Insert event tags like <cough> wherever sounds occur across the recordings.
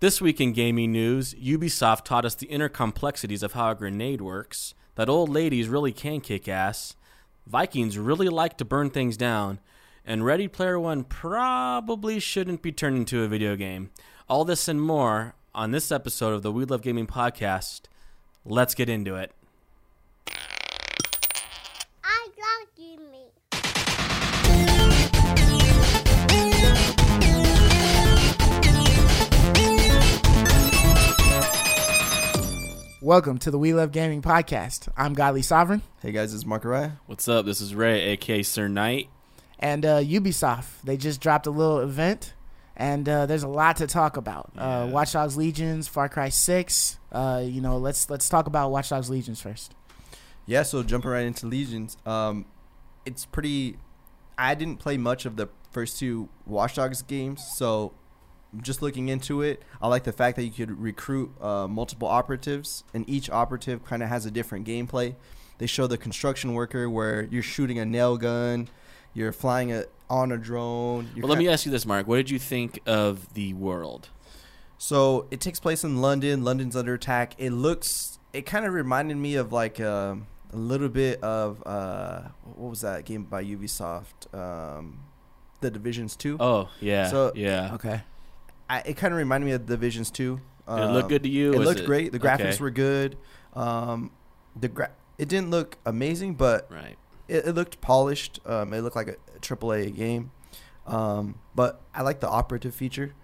This week in gaming news, Ubisoft taught us the inner complexities of how a grenade works, that old ladies really can kick ass, Vikings really like to burn things down, and Ready Player One probably shouldn't be turned into a video game. All this and more on this episode of the We Love Gaming podcast. Let's get into it. Welcome to the We Love Gaming podcast. I'm Godly Sovereign, Hey guys, it's Markariah. What's up? This is Ray, aka Sir Knight. and uh, Ubisoft. They just dropped a little event, and uh, there's a lot to talk about. Yeah. Uh, Watch Dogs Legions, Far Cry Six. Uh, you know, let's let's talk about Watch Dogs Legions first. Yeah, so jumping right into Legions, um, it's pretty. I didn't play much of the first two Watch Dogs games, so just looking into it, I like the fact that you could recruit uh, multiple operatives, and each operative kind of has a different gameplay. They show the construction worker where you're shooting a nail gun, you're flying a, on a drone. Well, let me ask you this, Mark. What did you think of the world? So it takes place in London. London's under attack. It looks. It kind of reminded me of like um a little bit of uh, what was that game by Ubisoft? Um, the Divisions Two. Oh, yeah. So- yeah. Okay. I, it kind of reminded me of Divisions Two. Did it looked good to you? It looked great. The graphics okay. were good. Um, the gra- it didn't look amazing, but Right. it, it looked polished. Um, it looked like a, triple A game. Um, but I like the operative feature,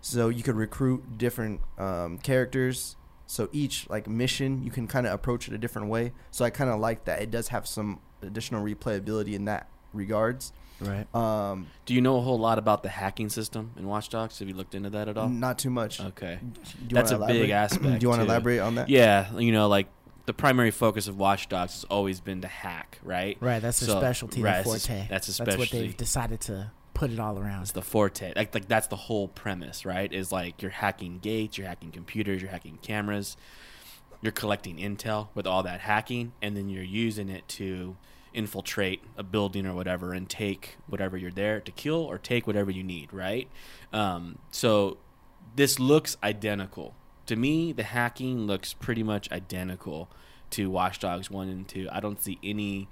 so you could recruit different um, characters. So each like mission, you can kind of approach it a different way. So I kind of like that. It does have some additional replayability in that regards. Right. Um, Do you know a whole lot about the hacking system in Watch Dogs? Have you looked into that at all? not too much. Okay. Do you That's wanna a big elaborate? aspect, Do you want to elaborate on that? Yeah, you know, like the primary focus of Watch Dogs has always been to hack, right? Right. That's their So- specialty. right, their that's a- forte. that's what they've decided to put it all around. It's the forte. Like, like that's the whole premise, right? Is like you're hacking gates, you're hacking computers, you're hacking cameras, you're collecting intel with all that hacking, and then you're using it to infiltrate a building or whatever and take whatever you're there to kill or take whatever you need, right? Um, so this looks identical to me. The hacking looks pretty much identical to Watch Dogs one and two. I don't see any.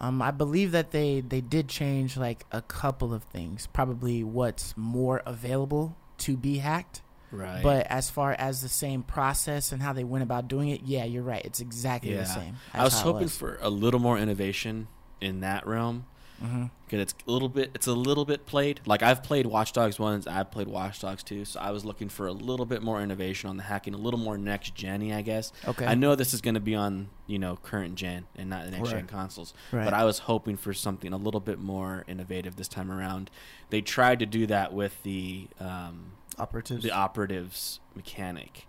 Um, I believe that they they did change like a couple of things. Probably what's more available to be hacked. Right. But as far as the same process and how they went about doing it, yeah, you're right. It's exactly Yeah. the same. I was as how it hoping for a little more innovation in that realm Mhm. because it's a little bit it's a little bit played. Like I've played Watch Dogs ones, I've played Watch Dogs two, so I was looking for a little bit more innovation on the hacking, a little more next gen I guess. Okay. I know this is going to be on you know current gen and not the next gen consoles, Right. but I was hoping for something a little bit more innovative this time around. They tried to do that with the um, Operatives. the operatives mechanic.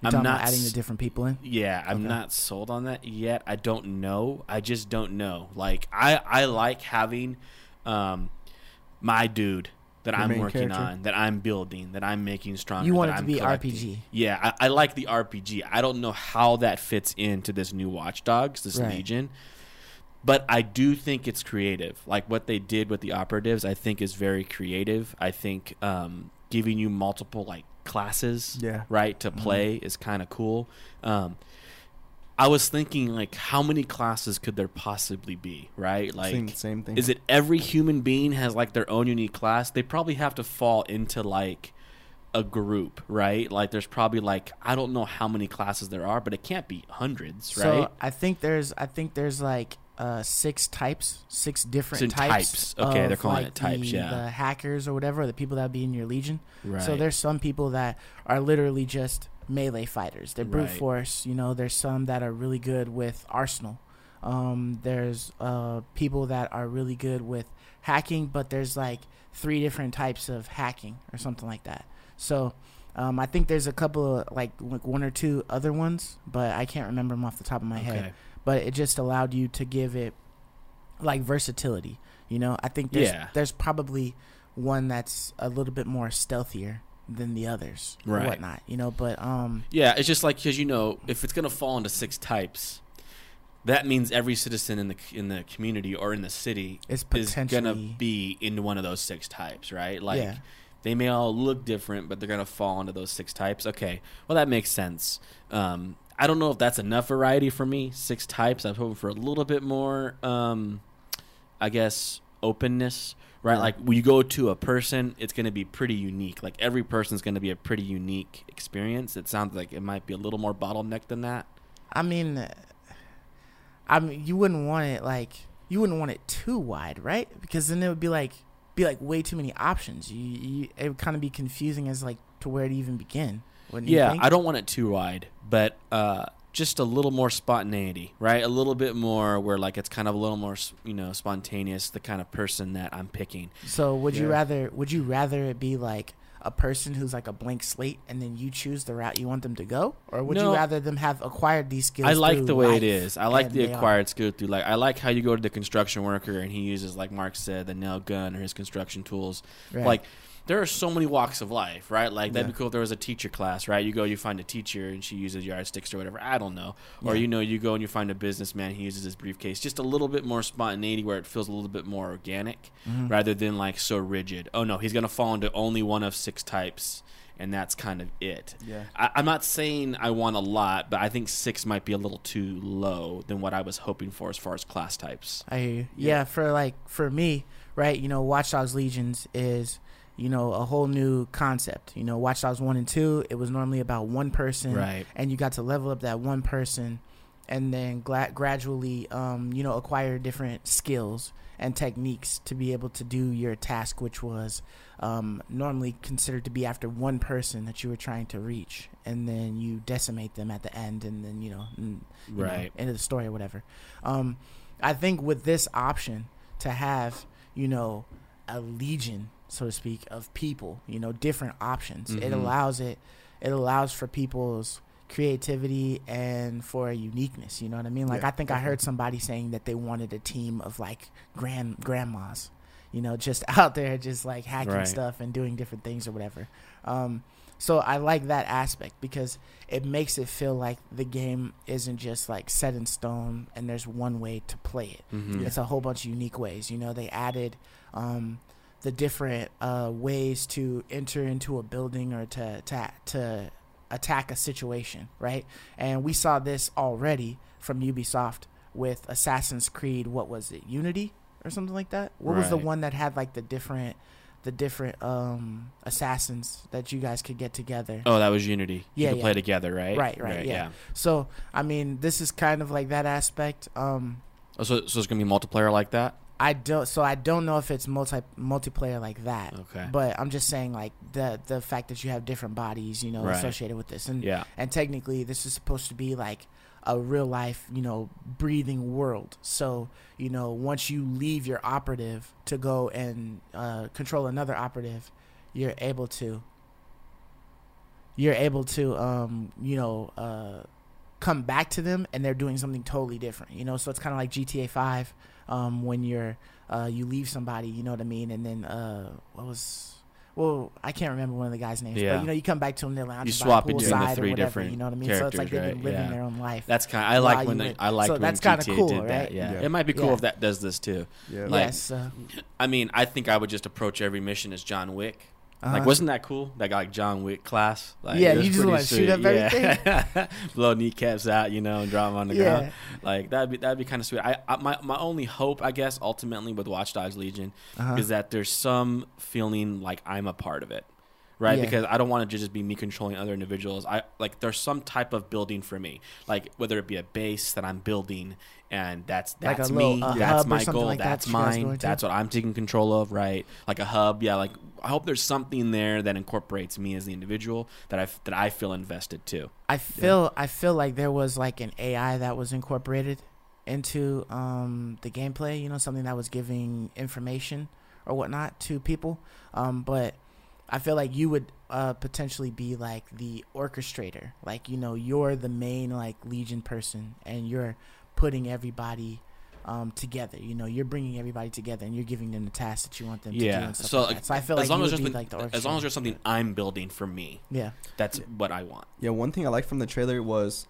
You're about not adding the different people in. yeah, I'm Okay. not sold on that yet. I don't know. I just don't know. Like I I like having um my dude that Your I'm working character? on, that I'm building, that I'm making stronger. You want it to I'm be collecting. RPG. Yeah, I, I like the RPG. I don't know how that fits into this new Watch Dogs, this Right. Legion. But I do think it's creative. Like what they did with the operatives, I think is very creative. I think um, giving you multiple like classes, Yeah. right, to play is kind of cool. Um, I was thinking like, how many classes could there possibly be, right? Like, same, same thing. is it every human being has like their own unique class? They probably have to fall into like a group, right? Like there's probably like I don't know how many classes there are, but it can't be hundreds, right? So I think there's I think there's like uh, six types, six different Six types. types. Okay, of, they're calling like, it types, the, yeah. the hackers or whatever, the people that be in your legion. right. So there's some people that are literally just melee fighters. They're brute Right. force. You know, there's some that are really good with arsenal. Um, there's uh, people that are really good with hacking, but there's like three different types of hacking or something like that. So um, I think there's a couple of like like one or two other ones, but I can't remember them off the top of my head okay. But it just allowed you to give it like versatility. You know, I think there's Yeah. there's probably one that's a little bit more stealthier than the others Right. whatnot. You know, but um, Yeah, it's just like because you know if it's gonna fall into six types, that means every citizen in the in the community or in the city is gonna be in one of those six types, right? Like Yeah. They may all look different, but they're gonna fall into those six types. Okay, well that makes sense. Um, I don't know if that's enough variety for me. Six types. I'm hoping for a little bit more. Um, I guess openness, right? Like when you go to a person, it's going to be pretty unique. Like every person's going to be a pretty unique experience. It sounds like it might be a little more bottleneck than that. I mean, I mean, you wouldn't want it like you wouldn't want it too wide, right? Because then it would be like be like way too many options. You, you it would kind of be confusing as like to where to even begin. Wouldn't Yeah? I don't want it too wide, but uh, just a little more spontaneity, right? A little bit more where like it's kind of a little more, you know, spontaneous. The kind of person that I'm picking. So would you rather would you rather it be like a person who's like a blank slate and then you choose the route you want them to go, or would No. you rather them have acquired these skills? I like the way it is. I like the they are- acquired skill through. Like I like how you go to the construction worker and he uses, like Mark said, the nail gun or his construction tools. Right. Like there are so many walks of life, right? Like that'd be cool if there was a teacher class, right? You go, you find a teacher and she uses yardsticks or whatever. I don't know. Or Yeah. you know, you go and you find a businessman, he uses his briefcase. Just a little bit more spontaneity where it feels a little bit more organic Mhm. rather than like so rigid. Oh no, he's gonna fall into only one of six types and that's kind of it. Yeah. I, I'm not saying I want a lot, but I think six might be a little too low than what I was hoping for as far as class types. I hear you. Yeah. for like for me, right? You know, Watch Dogs Legions is you know a whole new concept. You know, Watch Dogs one and two, it was normally about one person, Right. and you got to level up that one person, and then gla- gradually, um, you know, acquire different skills and techniques to be able to do your task, which was um, normally considered to be after one person that you were trying to reach, and then you decimate them at the end, and then you know, n- you know, Right. end of the story or whatever. Um, I think with this option to have, you know, a legion, so to speak, of people, you know, different options, it Mhm. allows it, it allows for people's creativity and for a uniqueness. You know what I mean? Like Yeah, I think I heard somebody saying that they wanted a team of like grand grandmas, you know, just <laughs> out there, just like hacking Right. stuff and doing different things or whatever. Um, so I like that aspect because it makes it feel like the game isn't just like set in stone and there's one way to play it. Mm-hmm. It's a whole bunch of unique ways. You know, they added um, the different uh, ways to enter into a building or to to to attack a situation, right? And we saw this already from Ubisoft with Assassin's Creed. What was it? Unity or something like that. What was the one that had like the different the different um assassins that you guys could get together Oh, that was Unity. You Yeah, could yeah. play together, right? Right, right, yeah. so i mean this is kind of like that aspect um Oh, so, so it's gonna be multiplayer like that. I don't. So I don't know if it's multi multiplayer like that. Okay. But I'm just saying, like the the fact that you have different bodies, you know, Right. associated with this, and Yeah. and technically this is supposed to be like a real life, you know, breathing world. So you know, once you leave your operative to go and uh, control another operative, you're able to. You're able to, um, you know, uh, come back to them, and they're doing something totally different. You know, so it's kind of like GTA Five um, when you're uh, you leave somebody, you know what I mean, and then uh, what was well, I can't remember one of the guys' names, Yeah. but you know, you come back to them, they're lounging You by swap the between the or three whatever, different you know what I mean? So it's like they've been right? living Yeah. their own life. That's kind. Of, I like when they, I like so when that's kinda GTA cool, did right? that. Yeah. Yeah. it might be cool Yeah. if that does this too. Yeah. like- yes, uh, I mean, I think I would just approach every mission as John Wick. Uh-huh. Like, wasn't that cool? That got like John Wick class. Like, Yeah, you just pretty wanna shoot up yeah. <laughs> blow kneecaps out, you know, and drop them on the Yeah. ground. Like that'd be that'd be kind of sweet. I, I my my only hope, I guess, ultimately with Watch Dogs Legion, Uh-huh. is that there's some feeling like I'm a part of it. Right, Yeah. because I don't want it to just be me controlling other individuals. I like there's some type of building for me, like whether it be a base that I'm building, and that's that's little, me, uh, that's my goal, like that's that you guys go mine, that's what I'm taking control of. Right, like a hub. Yeah, like I hope there's something there that incorporates me as the individual that I that I feel invested too. I feel I feel like there was like an AI that was incorporated into um, the gameplay. You know, something that was giving information or whatnot to people. Um, but I feel like you would uh, potentially be like the orchestrator. Like you know, you're the main like Legion person, and you're putting everybody. Um, together, you know, you're bringing everybody together, and you're giving them the tasks that you want them to do. Yeah, And stuff so, like that. so I feel as like long you as would there's be something- like the as long as there's something I'm building for me, yeah, that's what I want. Yeah, one thing I like from the trailer was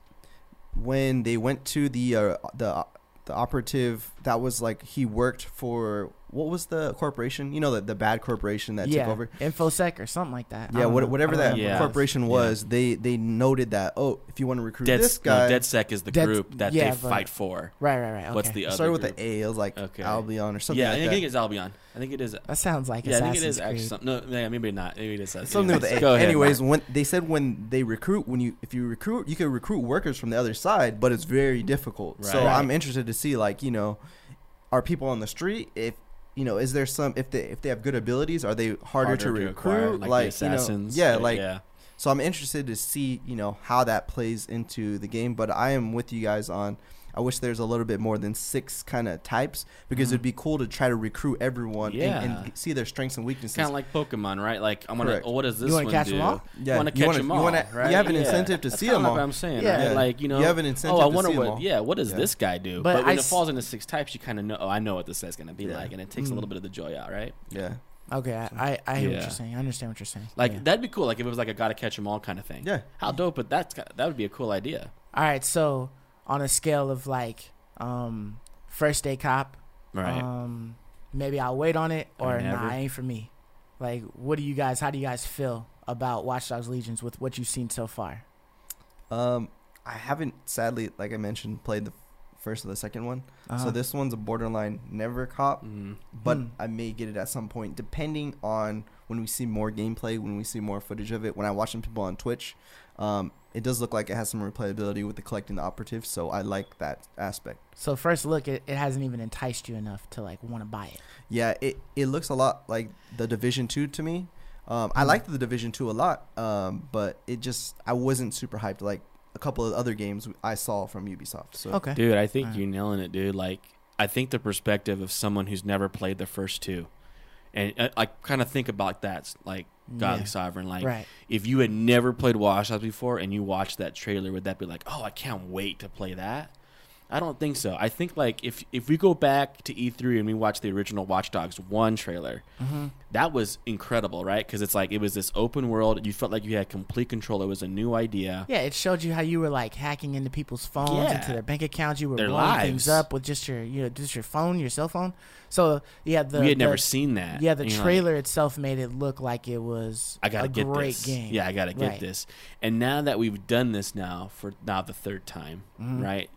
when they went to the uh, the the operative that was like he worked for what was the corporation? You know, the, the bad corporation that yeah, took over. infosec or something like that. Yeah, what, whatever that. Yeah. corporation was, they they noted that oh, if you want to recruit Dead, this no, guy, DedSec is the Dead- group that yeah, they but- fight for. Right, right, right. Okay. What's the it other started with group? the A. It was like Okay. Albion or something yeah, like I that. think it's Albion. I think it is. That sounds like yeah, I think it is Creed. actually something. No, maybe not. Maybe it is. Something with the A. Go ahead. Anyways, Mark. when they said when they recruit, when you if you recruit, you can recruit workers from the other side, but it's very difficult. So Right. I'm interested to see like you know, are people on the street if you know is there some if they if they have good abilities are they harder, to acquire, recruit like, the you know yeah like yeah. so I'm interested to see you know how that plays into the game. But I am with you guys on. I wish there's a little bit more than six kind of types because Mhm. it'd be cool to try to recruit everyone and. Yeah. and see their strengths and weaknesses. Kind of like Pokemon, right? Like I'm gonna. Oh, what does this You wanna one catch do? 'em all? Yeah, want to you catch wanna- them you all, wanna- right? you have an Yeah. incentive to That's see kinda 'em like all. What I'm saying, Yeah. right? Like you know, you have an incentive oh, I to wonder see 'em what. all. Yeah, what does Yeah. this guy do? But But, when I it falls into six types, you kind of know. Oh, I know what this guy's gonna be Yeah. like, and it takes a Mm. little bit of the joy out, right? Yeah, Okay, I I, I hear what you're saying. I understand what you're saying. Like Yeah. that'd be cool. Like if it was like a gotta catch 'em all kind of thing. yeah. How dope! But that's that would be a cool idea. All right, so on a scale of like um first day cop, Right. um maybe I'll wait on it or Or never. nah, ain't for me. Like, what do you guys? How do you guys feel about Watch Dogs Legions with what you've seen so far? Um, I haven't sadly, like I mentioned, played the first or the second one. Uh-huh. So this one's a borderline never cop, Mm. but Hmm. I may get it at some point, depending on when we see more gameplay, when we see more footage of it. When I watch some people on Twitch, um, it does look like it has some replayability with the collecting the operatives, so I like that aspect. So first look, it, it hasn't even enticed you enough to like want to buy it. Yeah, it it looks a lot like the Division Two to me. Um, I Hmm. liked the Division Two a lot, um, but it just I wasn't super hyped like a couple of other games I saw from Ubisoft. So Okay. Dude, I think Alright. you're nailing it, dude. Like, I think the perspective of someone who's never played the first two, and uh, I, I kind of think about that, like Godly Yeah. Sovereign. Like, right. if you had never played Watch Dogs before and you watched that trailer, would that be like, oh, I can't wait to play that? I don't think so. I think like if if we go back to E3 and we watch the original Watch Dogs one trailer, hmm that was incredible, right? Because it's like it was this open world. You felt like you had complete control. It was a new idea. Yeah, it showed you how you were like hacking into people's phones, Yeah. into their bank accounts. You were Their blowing lives. things up with just your, you know, just your phone, your cell phone. So yeah, the we had the, never seen that. yeah the You know, like, trailer itself made it look like it was I gotta a get great this. game. Yeah, I gotta get Right. this. And now that we've done this now for now the third time, Mhm. right?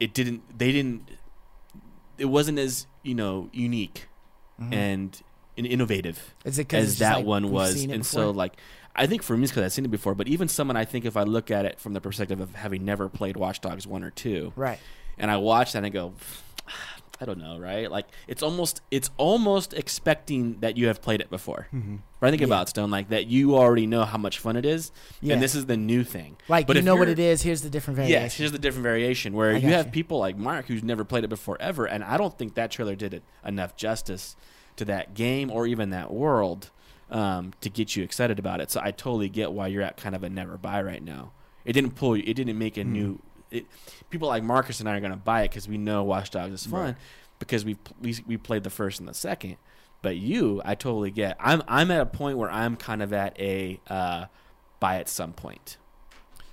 It didn't. They didn't. It wasn't as you know unique Mhm. and and innovative as that one was. And so like. I think for me, it's because I've seen it before. But even someone, I think, if I look at it from the perspective of having never played Watch Dogs one or two, right, and I watch that and I go, I don't know, right? Like it's almost it's almost expecting that you have played it before. Mm-hmm. Right? Think Yeah. about Stone, like that you already know how much fun it is, yeah, and this is the new thing. like but you know what it is. Here's the different variation. Yes, here's the different variation where you have gotcha. people like Mark who's never played it before ever, and I don't think that trailer did it enough justice to that game or even that world um, to get you excited about it. So I totally get why you're at kind of a never buy right now. It didn't pull you. It didn't make a Hmm. new. It, people like Marcus and I are going to buy it because we know Watch Dogs is fun Right. because we we we played the first and the second. But you, I totally get. I'm I'm at a point where I'm kind of at a uh, buy at some point.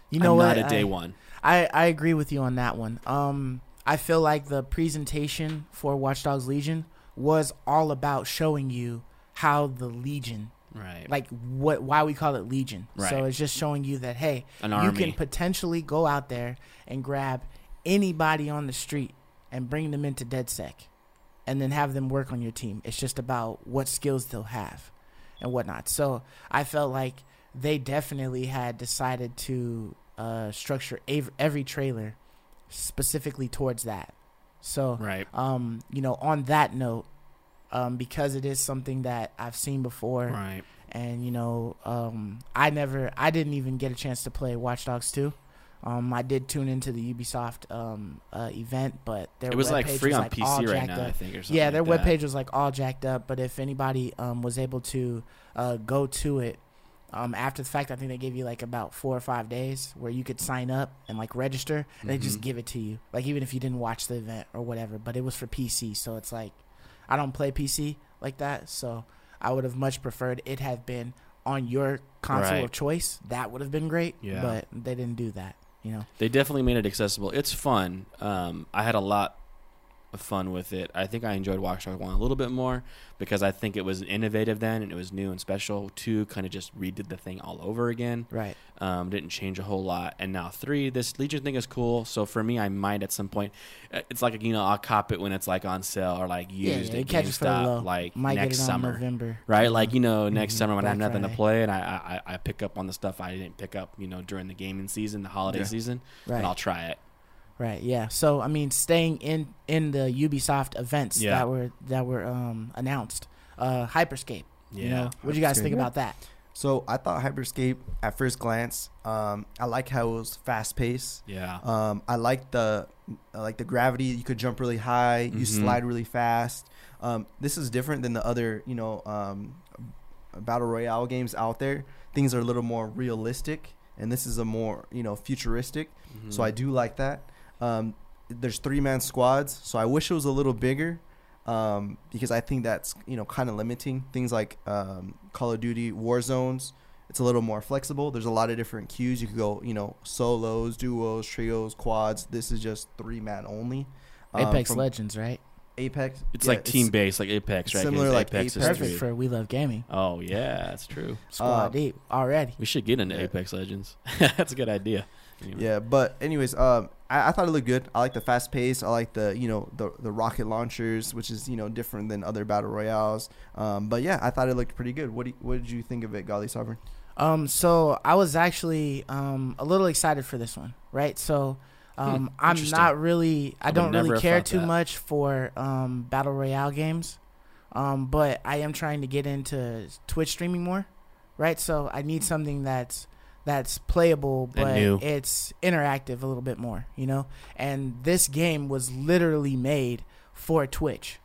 you know I'm what? Not a day I, one. I I agree with you on that one. Um, I feel like the presentation for Watch Dogs Legion was all about showing you how the Legion, Right. like what why we call it Legion. So it's just showing you that hey, An you army. can potentially go out there and grab anybody on the street and bring them into DedSec, and then have them work on your team. It's just about what skills they'll have and whatnot. So I felt like they definitely had decided to uh, structure ev- every trailer specifically towards that. So right. um, you know, on that note, um, because it is something that I've seen before, Right. and you know, um, I never, I didn't even get a chance to play Watch Dogs 2. Um, I did tune into the Ubisoft um, uh, event, but their It was like free on like, PC right jacked now, I think, or something. Yeah, their like webpage was like all jacked up. But if anybody um, was able to uh, go to it um, after the fact, I think they gave you like about four or five days where you could sign up and like register, and they just Mhm. give it to you. Like even if you didn't watch the event or whatever, but it was for PC, so it's like I don't play PC like that, so I would have much preferred it had been on your console Right. of choice. That would have been great. Yeah. but they didn't do that. You know. They definitely made it accessible. It's fun. Um, I had a lot fun with it. I think I enjoyed Watch Dogs one a little bit more because I think it was innovative then and it was new and special. Two kind of just redid the thing all over again. Right. Um, didn't change a whole lot. And now three, this Legion thing is cool. So for me, I might at some point. uh, It's like you know I'll cop it when it's like on sale or like used yeah, at the low. GameStop like Might next summer. November. Right, like you know, next Mhm. summer when I have Black nothing to play, and I, I I pick up on the stuff I didn't pick up, you know, during the gaming season, the holiday Yeah. season, Right. and I'll try it. Right. Yeah. So I mean, staying in in the Ubisoft events Yeah. that were that were um, announced, uh, Hyperscape. You know, what do you guys Hyperscape. think about that? So I thought Hyperscape at first glance, um, I like how it was fast paced. yeah, Um, I like the I like the gravity. You could jump really high. You Mhm. slide really fast. Um, this is different than the other, you know, um, battle royale games out there. Things are a little more realistic, and this is a more, you know, futuristic. So I Mhm. do like that. Um, there's three man squads, so I wish it was a little bigger, um, because I think that's you know kind of limiting things like um, Call of Duty Warzones. It's a little more flexible. There's a lot of different queues. You could go, you know, solos, duos, trios, quads. This is just three man only. Um, Apex from Legends, right? Apex. It's yeah, like team based, like Apex, right? 'Cause similar like Apex Apex. Perfect for We Love Gaming. Oh yeah, that's true. Squad Uh, deep already. We should get into Yeah. Apex Legends. <laughs> that's a good idea. Anyway. Yeah, but anyways, um, I, I thought it looked good. I like the fast pace. I like the you know the the rocket launchers, which is you know different than other battle royales. Um, but yeah, I thought it looked pretty good. What do you, what did you think of it, Godly Sovereign? Um, so I was actually um a little excited for this one, right? So um, I'm Hmm, not really, I I don't really care too that. much for um battle royale games, um, but I am trying to get into Twitch streaming more, right? So I need something that's that's playable, but it's interactive a little bit more, you know. And this game was literally made for Twitch,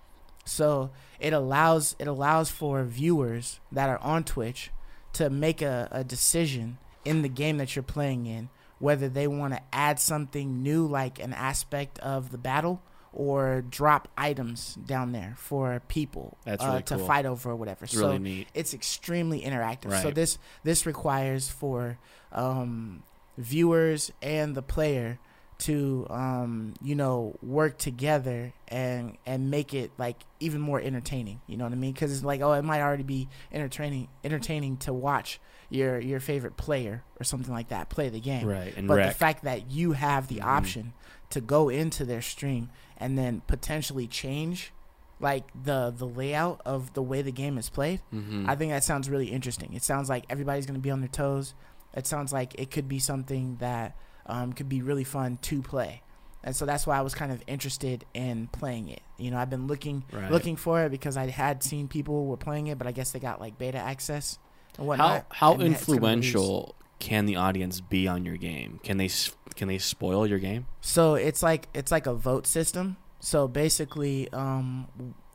so it allows it allows for viewers that are on Twitch to make a, a decision in the game that you're playing in whether they want to add something new like an aspect of the battle or drop items down there for people That's uh, really to cool. fight over or whatever It's so really neat. it's extremely interactive so this this requires for um, viewers and the player to um, you know work together and and make it like even more entertaining you know what i mean because it's like oh it might already be entertaining entertaining to watch your your favorite player or something like that play the game Right, but wreck. the fact that you have the Mhm. option to go into their stream and then potentially change like the the layout of the way the game is played Mhm. I think that sounds really interesting. It sounds like everybody's going to be on their toes. It sounds like it could be something that um, could be really fun to play. And so that's why I was kind of interested in playing it. You know, I've been looking Right. looking for it because I had seen people were playing it, but I guess they got like beta access and how whatnot. how and it's gonna release. influential can the audience be on your game? Can they can they spoil your game? So it's like it's like a vote system. So basically, um,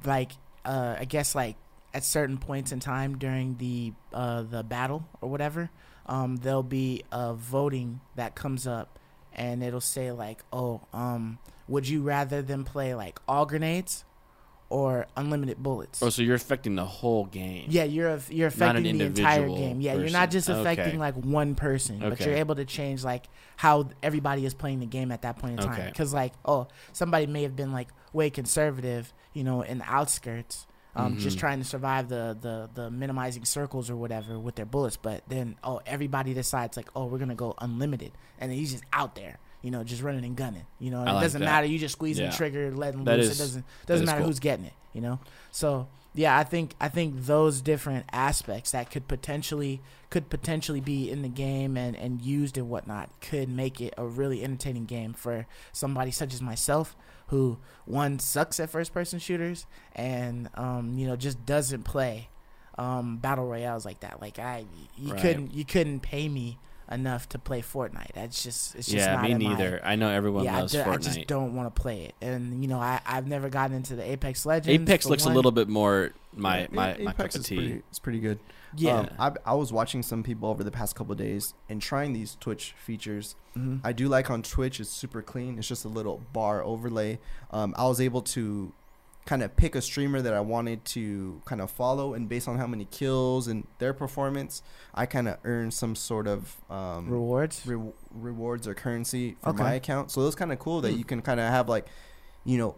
like uh, I guess like at certain points in time during the uh, the battle or whatever, um, there'll be a voting that comes up, and it'll say like, oh, um, would you rather them play like all grenades or unlimited bullets? Oh, so you're affecting the whole game. Yeah, you're you're affecting the entire game. Yeah, you're not just affecting Okay. like one person, but you're able to change like how everybody is playing the game at that point in time. Okay. Because like, oh, somebody may have been like way conservative, you know, in the outskirts, um, just Mhm. trying to survive the the the minimizing circles or whatever with their bullets. But then, oh, everybody decides like, oh, we're gonna go unlimited, and then he's just out there. You know, just running and gunning. You know, it like doesn't that. matter. You just squeezing Yeah. the trigger, letting That loose. is- it doesn't doesn't matter cool. who's getting it. You know. So yeah, I think I think those different aspects that could potentially could potentially be in the game and and used and whatnot could make it a really entertaining game for somebody such as myself who one sucks at first person shooters and um you know just doesn't play um battle royales like that. Like I you Right. couldn't you couldn't pay me enough to play Fortnite. That's just it's just yeah, not me in my- neither. I know everyone yeah, I, loves ju- I Fortnite. just don't want to play it, and you know, I I've never gotten into the Apex Legends. Apex looks one. a little bit more my Yeah, my, A- my cup Apex of is tea. pretty, it's pretty good. yeah. Um, I, I was watching some people over the past couple of days and trying these Twitch features. Mhm. I do like on Twitch. It's super clean. It's just a little bar overlay. Um, I was able to kind of pick a streamer that I wanted to kind of follow, and based on how many kills and their performance, I kind of earned some sort of um, Rewards. re- rewards or currency for Okay. my account. So it was kind of cool that Hmm. you can kind of have like, you know,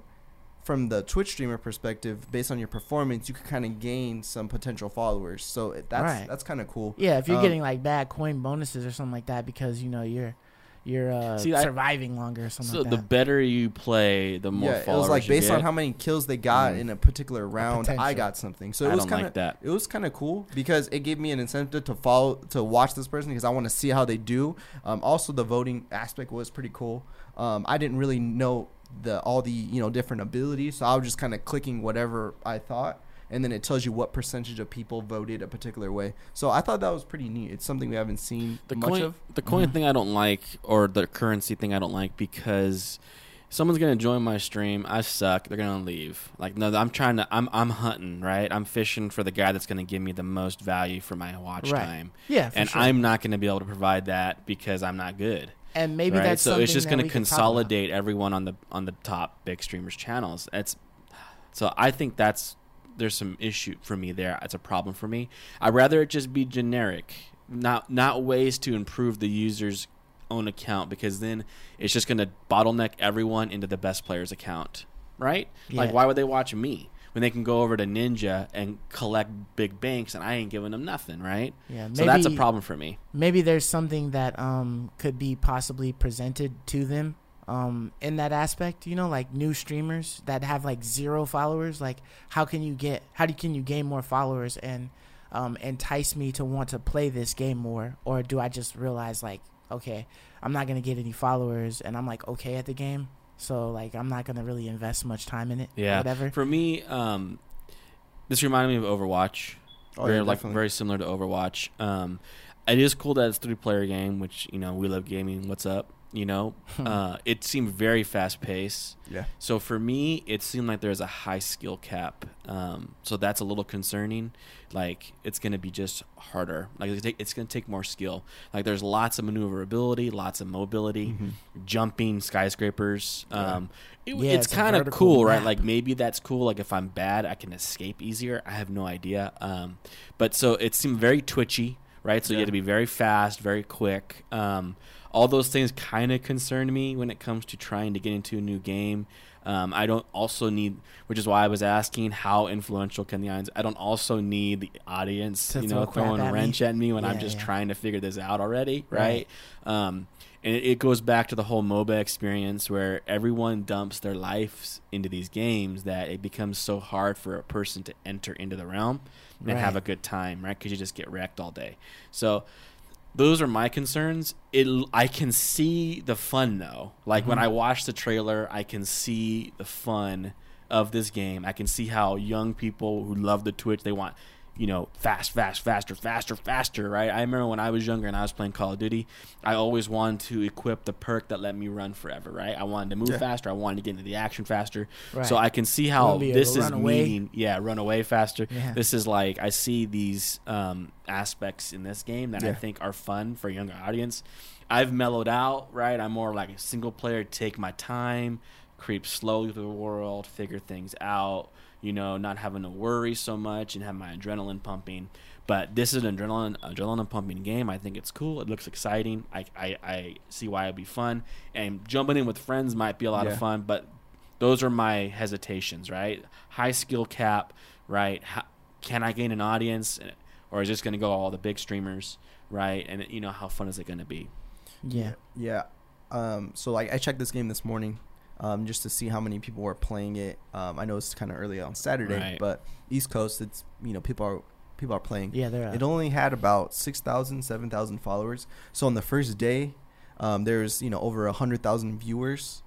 from the Twitch streamer perspective, based on your performance, you could kind of gain some potential followers. So that's Right. that's kind of cool. Yeah, if you're Um, getting like bad coin bonuses or something like that because you know you're you're uh, See, I- surviving longer or something So like the better you play, the more yeah, it was like based on how many kills they got Mm. in a particular round, I got something. So it I was don't kind like of that. it was kind of cool because it gave me an incentive to follow to watch this person because I want to see how they do. Um, also, the voting aspect was pretty cool. Um, I didn't really know the all the you know different abilities, so I was just kind of clicking whatever I thought, and then it tells you what percentage of people voted a particular way. So I thought that was pretty neat. It's something we haven't seen the much coin, of. the coin Mhm. thing I don't like, or the currency thing I don't like because someone's gonna join my stream. I suck. They're gonna leave. Like no, I'm trying to. I'm I'm hunting right. I'm fishing for the guy that's gonna give me the most value for my watch Right. time, yeah, and sure. I'm not gonna be able to provide that because I'm not good. and maybe right? that's so it's just going to we could talk about. consolidate everyone on the on the top big streamers channels. It's so I think that's there's some issue for me there. It's a problem for me. I'd rather it just be generic, not not ways to improve the user's own account because then it's just going to bottleneck everyone into the best player's account, right? Like why would they watch me? When they can go over to Ninja and collect big banks, and I ain't giving them nothing, right? Yeah, So that's a problem for me. maybe there's something that um could be possibly presented to them um in that aspect you know like new streamers that have like zero followers like how can you get how do can you gain more followers and um entice me to want to play this game more or do i just realize like okay i'm not gonna get any followers and i'm like okay at the game so like i'm not gonna really invest much time in it or Yeah. whatever For me, um, this reminded me of Overwatch. Oh, very yeah, like definitely. very similar to Overwatch. Um, it is cool that it's a three player game, which you know we love gaming. What's up? You know, uh, it seemed very fast paced. Yeah. So for me, it seemed like there's a high skill cap. Um, so that's a little concerning. Like it's going to be just harder. Like it's, it's going to take more skill. Like there's lots of maneuverability, lots of mobility, Mm-hmm. jumping skyscrapers. Um, it- Yeah, it's it's kind of cool, right? Like maybe that's cool. Like if I'm bad, I can escape easier. I have no idea. Um, but so it seemed very twitchy, right? So you Yeah. had to be very fast, very quick. Um, all those things kind of concern me when it comes to trying to get into a new game. Um, I don't also need, which is why I was asking how influential can the audience. I don't also need the audience, To you know, throwing a at me. wrench at me when I'm just yeah. trying to figure this out already, right? Right. Um, and it, it goes back to the whole MOBA experience where everyone dumps their lives into these games that it becomes so hard for a person to enter into the realm and have a good time, right? Because you just get wrecked all day. So those are my concerns. It I can see the fun though. Like when Mhm. I watch the trailer, I can see the fun of this game. I can see how young people who love the Twitch they want, you know, fast, fast, faster, faster, faster, right? I remember when I was younger and I was playing Call of Duty, I always wanted to equip the perk that let me run forever, right? I wanted to move Yeah. faster, I wanted to get into the action faster. Right. So I can see how wanna be able this is run away. meeting, yeah, run away faster. Yeah. This is like I see these um, aspects in this game that I think are fun for a younger audience. I've mellowed out, right? I'm more like a single player, take my time, creep slowly through the world, figure things out, you know, not having to worry so much and have my adrenaline pumping. But this is an adrenaline adrenaline pumping game. I think it's cool. It looks exciting. I, I, I see why it'd be fun. And jumping in with friends might be a lot Yeah. of fun, but those are my hesitations, right? High skill cap, right? How, can I gain an audience, or is this going to go all the big streamers, right? And you know, how fun is it going to be? yeah Yeah. Um, so like I checked this game this morning, um, just to see how many people were playing it. Um, I know it's kind of early on Saturday, Right. but East Coast, it's you know people are people are playing. yeah they're uh, It only had about 6,000, 7,000 followers. So on the first day, um, there's you know over a hundred thousand viewers,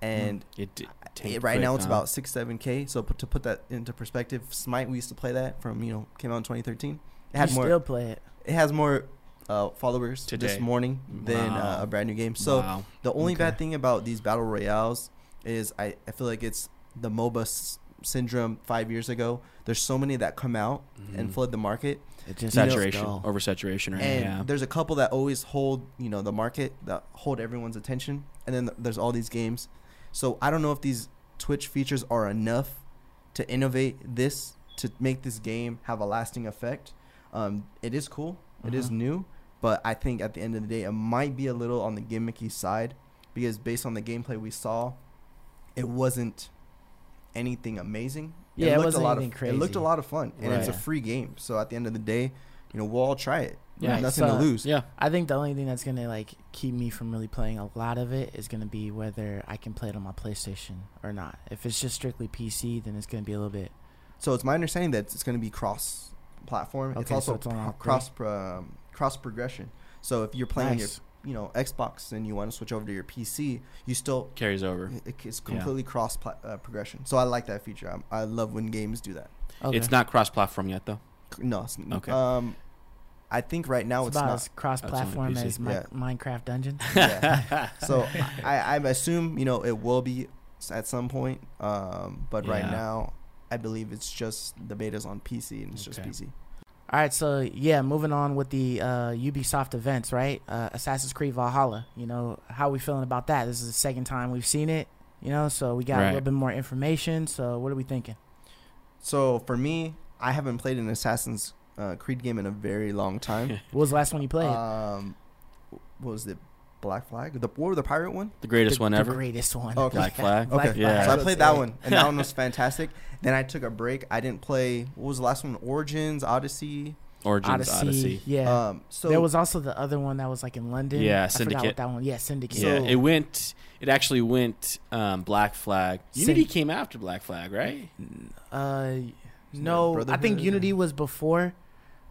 and It, d- it- right quick, now it's huh? about six seven k. So put, to put that into perspective, Smite we used to play that from you know came out in 2013. It had you more. still play it it has more uh, followers Today. this morning than uh, a brand new game. So Wow. the only bad thing about these battle royales is I, I feel like it's the MOBA s- syndrome five years ago. There's so many that come out and Mhm. flood the market, it just You know- saturation, oversaturation, right? and yeah. there's a couple that always hold you know the market that hold everyone's attention, and then th- there's all these games. So I don't know if these Twitch features are enough to innovate this to make this game have a lasting effect. Um, it is cool. It is Mhm. new, but I think at the end of the day, it might be a little on the gimmicky side because based on the gameplay we saw, it wasn't anything amazing. Yeah, it looked wasn't a lot anything of, It looked a lot of fun, and it's a free game. So at the end of the day, you know, we'll all try it. Yeah. Yeah, nothing to lose. Yeah. I think the only thing that's gonna like keep me from really playing a lot of it is gonna be whether I can play it on my PlayStation or not. If it's just strictly PC, then it's gonna be a little bit. So it's my understanding that it's going to be cross platform. it's also so it's pro- cross um, cross progression. So if you're playing Nice. your you know Xbox and you want to switch over to your PC, you still Carries over. it- it's completely cross pla- uh, progression. So I like that feature. i I love when games do that. Okay. It's not cross-platform yet, though. No, it's, Okay. Um, I think right now it's it's, about not. as cross-platform as PC. Mi- Yeah. Minecraft Dungeons. <laughs> Yeah. <laughs> so I, I assume you know it will be at some point. Um, but right now, I believe it's just the beta's on PC and it's Okay. just PC. All right, so yeah, moving on with the uh, Ubisoft events, right? Uh, Assassin's Creed Valhalla. You know how we feeling about that? This is the second time we've seen it. You know, so we got a little bit more information. So what are we thinking? So for me, I haven't played an Assassin's uh, Creed game in a very long time. <laughs> What was the last one you played? um, what was it? Black Flag? The what was the pirate one? The greatest the, one the ever. greatest one. Okay. Black Flag. Black Okay, Yeah. Flag, so I played that one, and that one <laughs> was fantastic. Then I took a break. I didn't play. What was the last one? Origins, Odyssey. Origins Odyssey, Odyssey. Yeah. Um, so there was also the other one that was like in London. Yeah, I forgot Syndicate. what that one. Yeah, Syndicate. Yeah, So- it went. It actually went um, Black Flag. Syn- Unity came after Black Flag, right? Uh, no, I think Unity or- was before,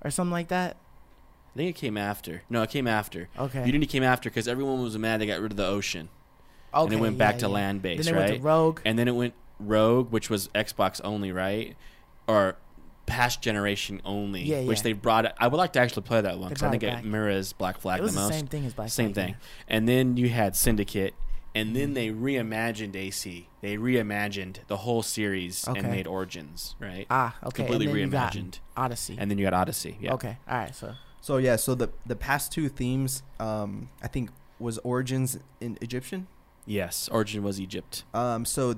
or something like that. I think it came after. No, it came after. Okay. Unity came after because everyone was mad they got rid of the ocean, okay, and it went yeah, back to yeah. land based, right? went to Rogue. and then it went Rogue, which was Xbox only, right? Or past generation only, Yeah, yeah. which they brought. I would like to actually play that one because I think it it mirrors Black Flag it was the the most. same thing as Black Same Flag, thing. And then you had Syndicate, and then they reimagined AC. They reimagined the whole series Okay. and made Origins, right? Ah, okay. Completely and then you got reimagined. Odyssey. And then you got Odyssey. Yeah. Okay. All right. So so yeah. So the the past two themes, um, I think was Origins in Egyptian. Yes, Origin was Egypt. Um, so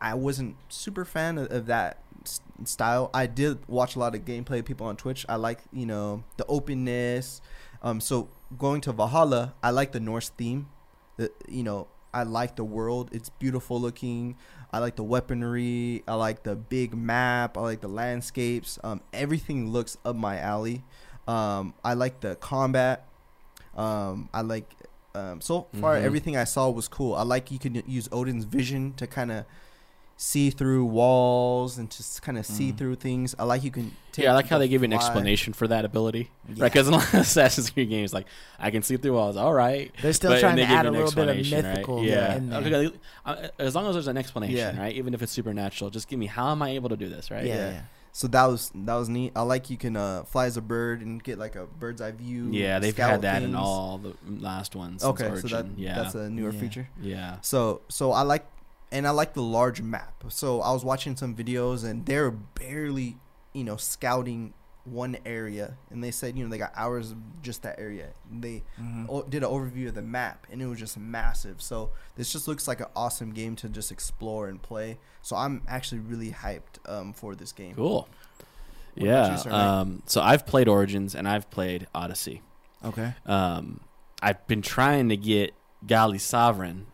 I wasn't super fan of, of that s- style. I did watch a lot of gameplay people on Twitch. I like you know the openness. Um, so going to Valhalla, I like the Norse theme. The you know I like the world. It's beautiful looking. I like the weaponry. I like the big map. I like the landscapes. Um, everything looks up my alley. Um, I like the combat. Um, I like um, so far Mhm. everything I saw was cool. I like you can use Odin's vision to kind of see through walls and just kind of see Mhm. through things. I like you can. Take yeah, I like how they give you an explanation for that ability. yeah. Right, because in a lot of Assassin's Creed games, like I can see through walls. All right, they're still But- trying and to they add a an little bit of explanation, right? mythical Yeah, in there. As long as there's an explanation, Yeah. right? Even if it's supernatural, just give me how am I able to do this, right? yeah, Yeah. yeah. So that was that was neat. I like you can uh, fly as a bird and get like a bird's eye view. Yeah, they've had that in all the last ones. Okay, so that yeah, that's a newer Yeah. feature. yeah. So so I like and I like the large map. So I was watching some videos and they're barely, you know, scouting one area and they said, you know, they got hours of just that area. And they Mhm. o- did an overview of the map and it was just massive. So this just looks like an awesome game to just explore and play. So I'm actually really hyped um, for this game. Cool. What yeah. you, um, so I've played Origins and I've played Odyssey. Okay. Um, I've been trying to get Godly Sovereign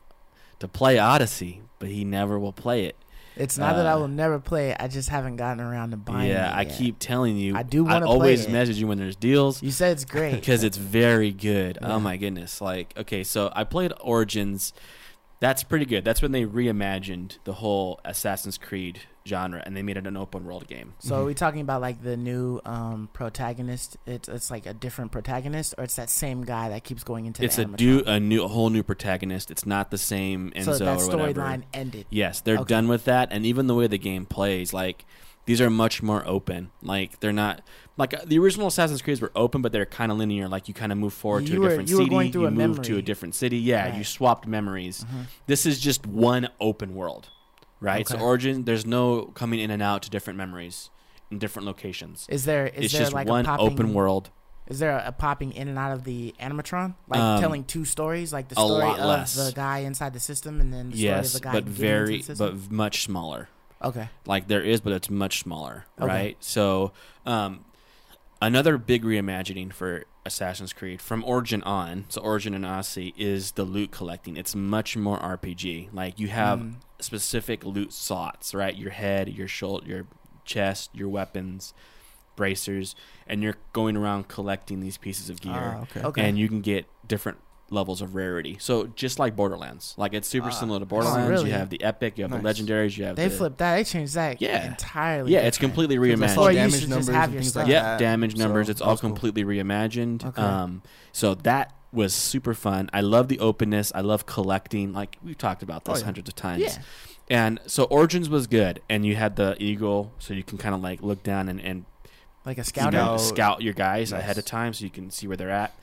to play Odyssey, but he never will play it. It's not that I Uh, will never play it. I just haven't gotten around to buying it. yeah, I keep telling you. I do wanna play always it. message you when there's deals You said it's great. <laughs> because it's very good. Yeah. Oh my goodness! Like, okay, so I played Origins. That's pretty good. That's when they reimagined the whole Assassin's Creed genre and they made it an open world game. So are we talking about like the new um, protagonist? It's it's like a different protagonist, or it's that same guy that keeps going into. it's the a do a new a whole new protagonist. It's not the same Enzo So that or whatever. storyline ended. Yes, they're Okay. done with that, and even the way the game plays, like these are much more open. Like they're not like uh, the original Assassin's Creed were open, but they're kind of linear. Like you kind of move forward to You a were- different you city, you a move to a different city. Yeah, you swapped memories. Mhm. This is just one open world, right? So Origin, there's no coming in and out to different memories in different locations. Is there is it's there just like one a popping, open world. Is there a, popping in and out of the animatron, like Um, telling two stories, like the a story of less. the guy inside the system, and then the Yes, story of the guy but very, the system? but much smaller. Okay, like there is but it's much smaller Okay. right so um another big reimagining for Assassin's Creed from Origin on, so Origin and Odyssey is the loot collecting. It's much more RPG. Like you have Mm. specific loot slots, right? Your head, your shoulder, your chest, your weapons, bracers, and you're going around collecting these pieces of gear Ah, okay. Okay. and you can get different levels of rarity. So just like Borderlands, like it's super Ah. similar to Borderlands. really? You have the epic, you have Nice. the legendaries, you have they the, flipped that. They changed that Yeah. entirely. Yeah, it's completely Because I saw Or reimagined. you damage numbers and things stuff. like yeah, that. damage numbers. So it's all was cool. completely reimagined. Okay. Um, so that was super fun. I love the openness. I love collecting. Like we've talked about this Oh, yeah. hundreds of times. Yeah. And so Origins was good, and you had the eagle, so you can kind of like look down and, and Like a you know, Scout. scout your guys Nice. ahead of time, so you can see where they're at.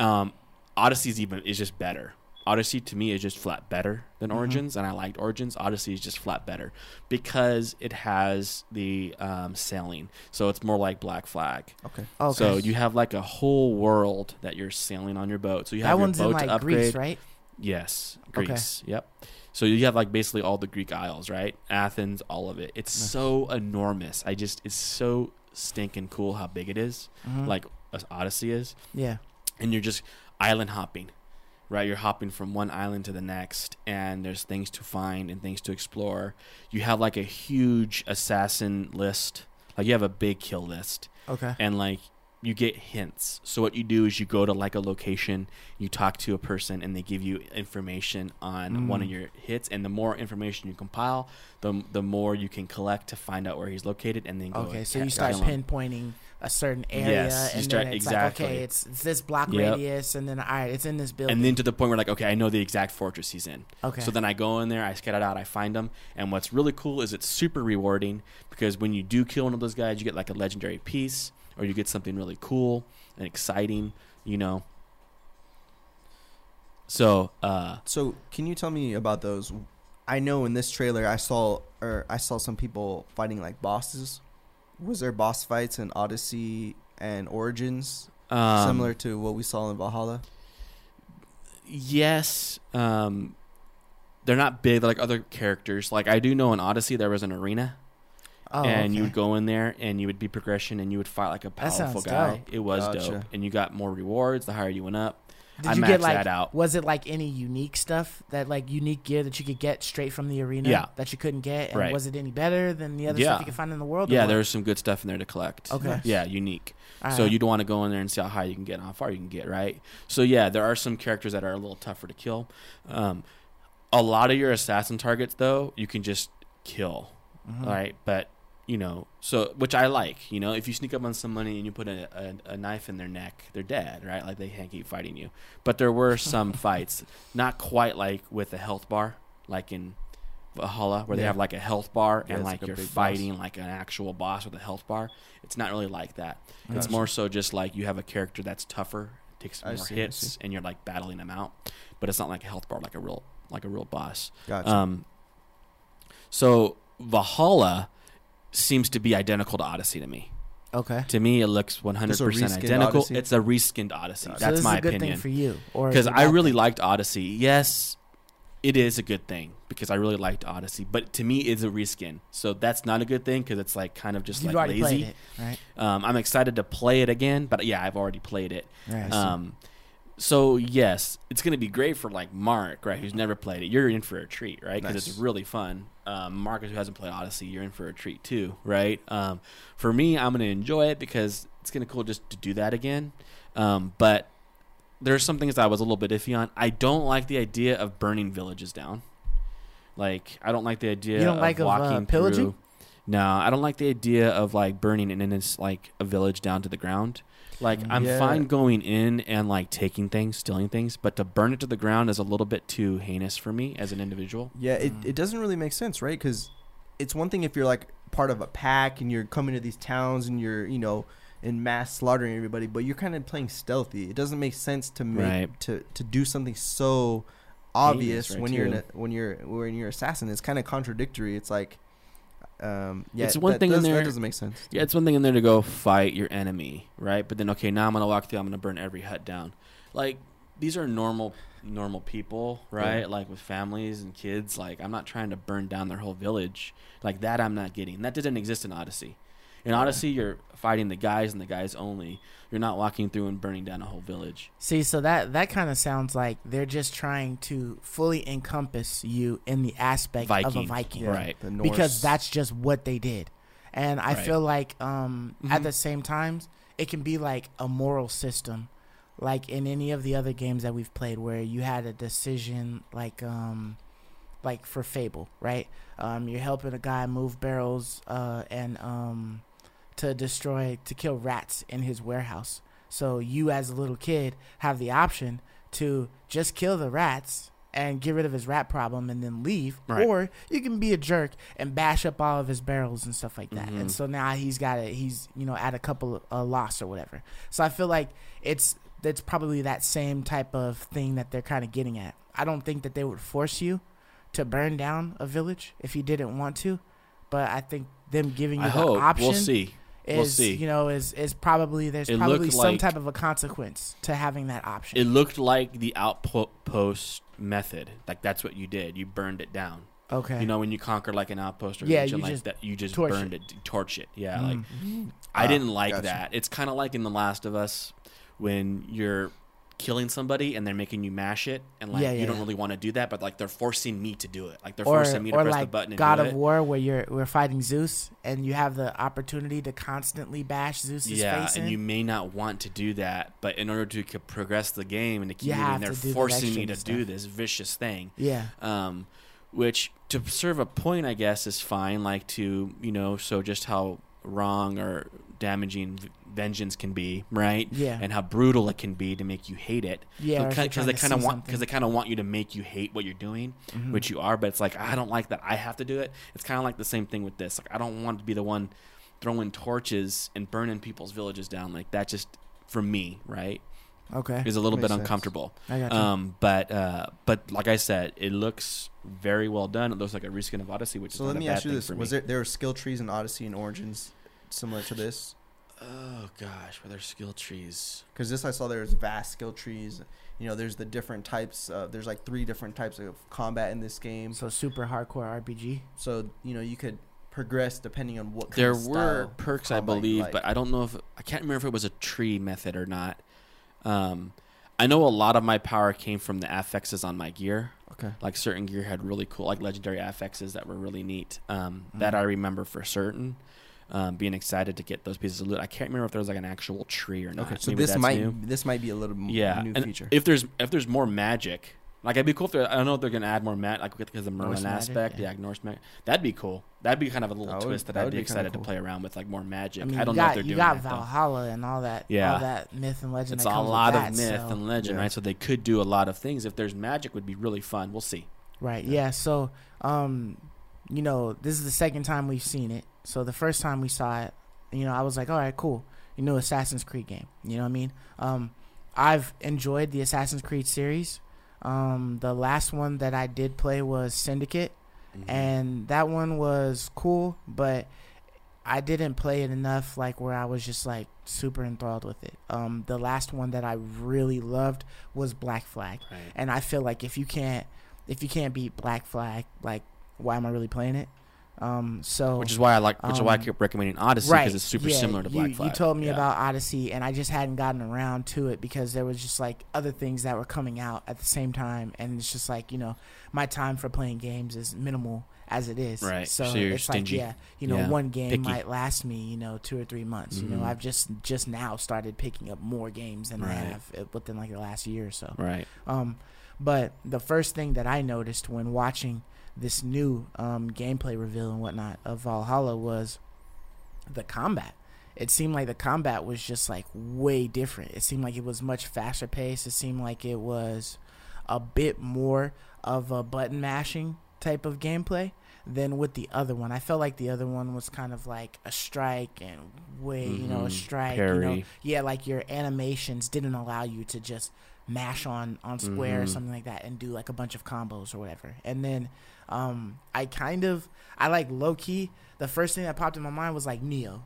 Um, Odyssey's even is just better. Odyssey to me is just flat better than Mhm. Origins, and I liked Origins. Odyssey is just flat better because it has the um, sailing, so it's more like Black Flag. Okay. Okay. So you have like a whole world that you're sailing on your boat. So you have that your one's boat in to like upgrade. Greece, right? Yes, Okay. Greece. Yep. So you have like basically all the Greek isles, right? Athens, all of it. It's so enormous. I just it's so stinking cool how big it is, Mhm. like as Odyssey is, yeah. and you're just island hopping. Right, you're hopping from one island to the next, and there's things to find and things to explore. You have like a huge assassin list, like you have a big kill list, Okay. and like you get hints. So what you do is you go to like a location, you talk to a person, and they give you information on one of Mm. your hits. And the more information you compile, the the more you can collect to find out where he's located, and then go. Okay, so you start pinpointing. him. Pinpointing a certain area, Yes, you and start- then it's exactly. like, okay, it's, it's this block Yep. radius, and then all right, it's in this building. And then to the point where like, okay, I know the exact fortress he's in. okay, So then I go in there, I scout it out, I find them, and what's really cool is it's super rewarding because when you do kill one of those guys, you get like a legendary piece, or you get something really cool and exciting, you know. So, uh, So can you tell me about those? I know in this trailer I saw or I saw some people fighting like bosses. Was there boss fights in Odyssey and Origins um, similar to what we saw in Valhalla? Yes, um, they're not big. They're like other characters. Like I do know in Odyssey there was an arena, oh, and you would go in there and you would be progression, and you would fight like a powerful guy. dope. It was Gotcha. dope, and you got more rewards the higher you went up. Did I you get like that out. was it like any unique stuff that like unique gear that you could get straight from the arena Yeah. that you couldn't get? And Right. was it any better than the other Yeah. stuff you could find in the world? Yeah, what? there's some good stuff in there to collect. Okay. Yeah, unique. All So right. you'd want to go in there and see how high you can get and how far you can get, right? So yeah, there are some characters that are a little tougher to kill. Um, a lot of your assassin targets, though, you can just kill, Mhm. right? But you know, so which I like. You know, if you sneak up on somebody and you put a, a, a knife in their neck, they're dead, right? Like they can't keep fighting you. But there were some <laughs> fights, not quite like with a health bar, like in Valhalla, where they have like a health bar Yeah, and like, like you're big boss. fighting like an actual boss with a health bar. It's not really like that. It's more so just like you have a character that's tougher, takes more see, hits, and you're like battling them out. But it's not like a health bar, like a real like a real boss. Gotcha. Um, so Valhalla seems to be identical to Odyssey to me. okay. To me, it looks 100% identical. Odyssey? It's a reskinned Odyssey. So That's this my is a good opinion. thing for you, Because is it a I bad really thing? liked Odyssey. Yes, it is a good thing because I really liked Odyssey. But to me, it's a reskin. So that's not a good thing because it's like kind of just You've like lazy. it, right? Um, I'm excited to play it again, but yeah, I've already played it. Right. Um, so yes, it's gonna be great for like Mark, right? Who's never played it. You're in for a treat, right? Because Nice. it's really fun. Um, Marcus, who hasn't played Odyssey, you're in for a treat too, right? Um, for me, I'm gonna enjoy it because it's gonna cool just to do that again. Um, but there's some things I was a little bit iffy on. I don't like the idea of burning villages down. Like I don't like the idea You don't of like of, uh, walking pillaging? through. No, I don't like the idea of like burning and then it's like a village down to the ground. Like I'm Yeah. fine going in and like taking things, stealing things, but to burn it to the ground is a little bit too heinous for me as an individual. Yeah, it, it doesn't really make sense, right? Because it's one thing if you're like part of a pack and you're coming to these towns and you're, you know, in mass slaughtering everybody, but you're kind of playing stealthy. It doesn't make sense to make Right. to to do something so obvious right, when you're in a, when you're when you're assassin. It's kind of contradictory. It's like, um, yeah, It's one that thing in there- that doesn't make sense. Yeah, it's one thing in there to go fight your enemy, right? But then okay, now I'm gonna walk through. I'm gonna burn every hut down. Like these are normal, normal people, right? Yeah. Like with families and kids. Like I'm not trying to burn down their whole village. Like that, I'm not getting. That didn't exist in Odyssey. In Odyssey, you're fighting the guys and the guys only. You're not walking through and burning down a whole village. See, so that that kind of sounds like they're just trying to fully encompass you in the aspect of a Viking, Viking, right. The Norse. Because that's just what they did, and I Right. feel like um, at Mhm. the same time, it can be like a moral system, like in any of the other games that we've played, where you had a decision, like um, like for Fable, right? Um, you're helping a guy move barrels uh, and um, to destroy to kill rats in his warehouse. So you, as a little kid, have the option to just kill the rats and get rid of his rat problem and then leave, Right. or you can be a jerk and bash up all of his barrels and stuff like that. Mhm. And so now he's got it. He's you know at a couple of uh, loss or whatever. So I feel like it's that's probably that same type of thing that they're kind of getting at. I don't think that they would force you to burn down a village if you didn't want to, but I think them giving you I the hope option we'll see. Is We'll see. you know is is probably there's It probably some like- type of a consequence to having that option. It looked like the outpost method. Like that's what you did. You burned it down. okay. You know when you conquer like an outpost or Yeah, region you like just that, you just torch burned it. torch it. Yeah, like Mm. I Ah, didn't like gotcha. that. It's kind of like in The Last of Us when you're killing somebody and they're making you mash it, and like Yeah, yeah, you don't yeah. really want to do that, but like they're forcing me to do it. Like they're or forcing me to press like the button and God of it. War, where you're we're fighting Zeus and you have the opportunity to constantly bash Zeus's yeah, face and in. you may not want to do that, but in order to c- progress the game and to keep moving, they're forcing me to stuff. do this vicious thing. yeah, um, which to serve a point, I guess, is fine. Like to you know, so just how wrong or damaging vengeance can be, right? Yeah. and how brutal it can be to make you hate it. Yeah, or if you're because they kind of want because they kind of want you to make you hate what you're doing, Mhm. which you are. But it's like I don't like that I have to do it. It's kind of like the same thing with this. Like I don't want to be the one throwing torches and burning people's villages down. Like that just for me, right, okay, is a little Makes bit sense. uncomfortable. I got you. Um, but uh, but like I said, it looks very well done. It looks like a reskin of Odyssey, which So is let not me a bad ask you this: Was there there were skill trees in Odyssey and Origins similar to this? Oh gosh, were there skill trees? Because this I saw there's vast skill trees. You know, there's the different types. Of, there's like three different types of combat in this game. so super hardcore RPG. So you know you could progress depending on what. Kind There of were style perks, I believe, like. but I don't know if I can't remember if it was a tree method or not. Um, I know a lot of my power came from the affixes on my gear. okay. Like certain gear had really cool, like legendary affixes that were really neat. Um, That Mhm. I remember for certain. Um, being excited to get those pieces of loot. I can't remember if there was like an actual tree or not. Okay, so Maybe this might new. this might be a little m- yeah new and feature. if there's if there's more magic like it'd be cool if they're- I don't know if they're gonna add more magic like because of the Norse Merlin magic, aspect yeah. yeah, Norse magic that'd be cool that'd be kind of a little That would- twist that, that I'd be be excited cool. to play around with like more magic I I, mean, don't you know got if they're you got that though. Valhalla and all that. Yeah. all that myth and legend. it's that a comes with lot that, of myth so- and legend Yeah. right so they could do a lot of things if there's magic would be really fun we'll see Right. Yeah. So, um, you know, this is the second time we've seen it. So the first time we saw it, you know, I was like, all right, cool. You know, Assassin's Creed game. You know what I mean? Um, I've enjoyed the Assassin's Creed series. Um, the last one that I did play was Syndicate, Mm-hmm. and that one was cool, but I didn't play it enough, like where I was just like super enthralled with it. Um, the last one that I really loved was Black Flag right and I feel like if you can't if you can't beat Black Flag, like why am I really playing it? Um, so which is why I like which is why I um, keep recommending Odyssey right, because it's super yeah, similar to Black you, Flag You told me Yeah. about Odyssey, and I just hadn't gotten around to it because there was just like other things that were coming out at the same time, and it's just like you know my time for playing games is minimal as it is. Right, So, so you're it's stingy. like yeah, you know, Yeah, one game picky. might last me you know two or three months. You know, Mhm. I've just just now started picking up more games than I have uh, within like the last year or so. right Um, but the first thing that I noticed when watching this new um, gameplay reveal and whatnot of Valhalla was the combat. It seemed like the combat was just like way different. It seemed like it was much faster paced. It seemed like it was a bit more of a button mashing type of gameplay than with the other one. I felt like the other one was kind of like a strike and way, you know, a Mhm. strike. You know, yeah, like your animations didn't allow you to just mash on on square or Mhm. something like that and do like a bunch of combos or whatever. And then um I kind of I like low key the first thing that popped in my mind was like Nioh.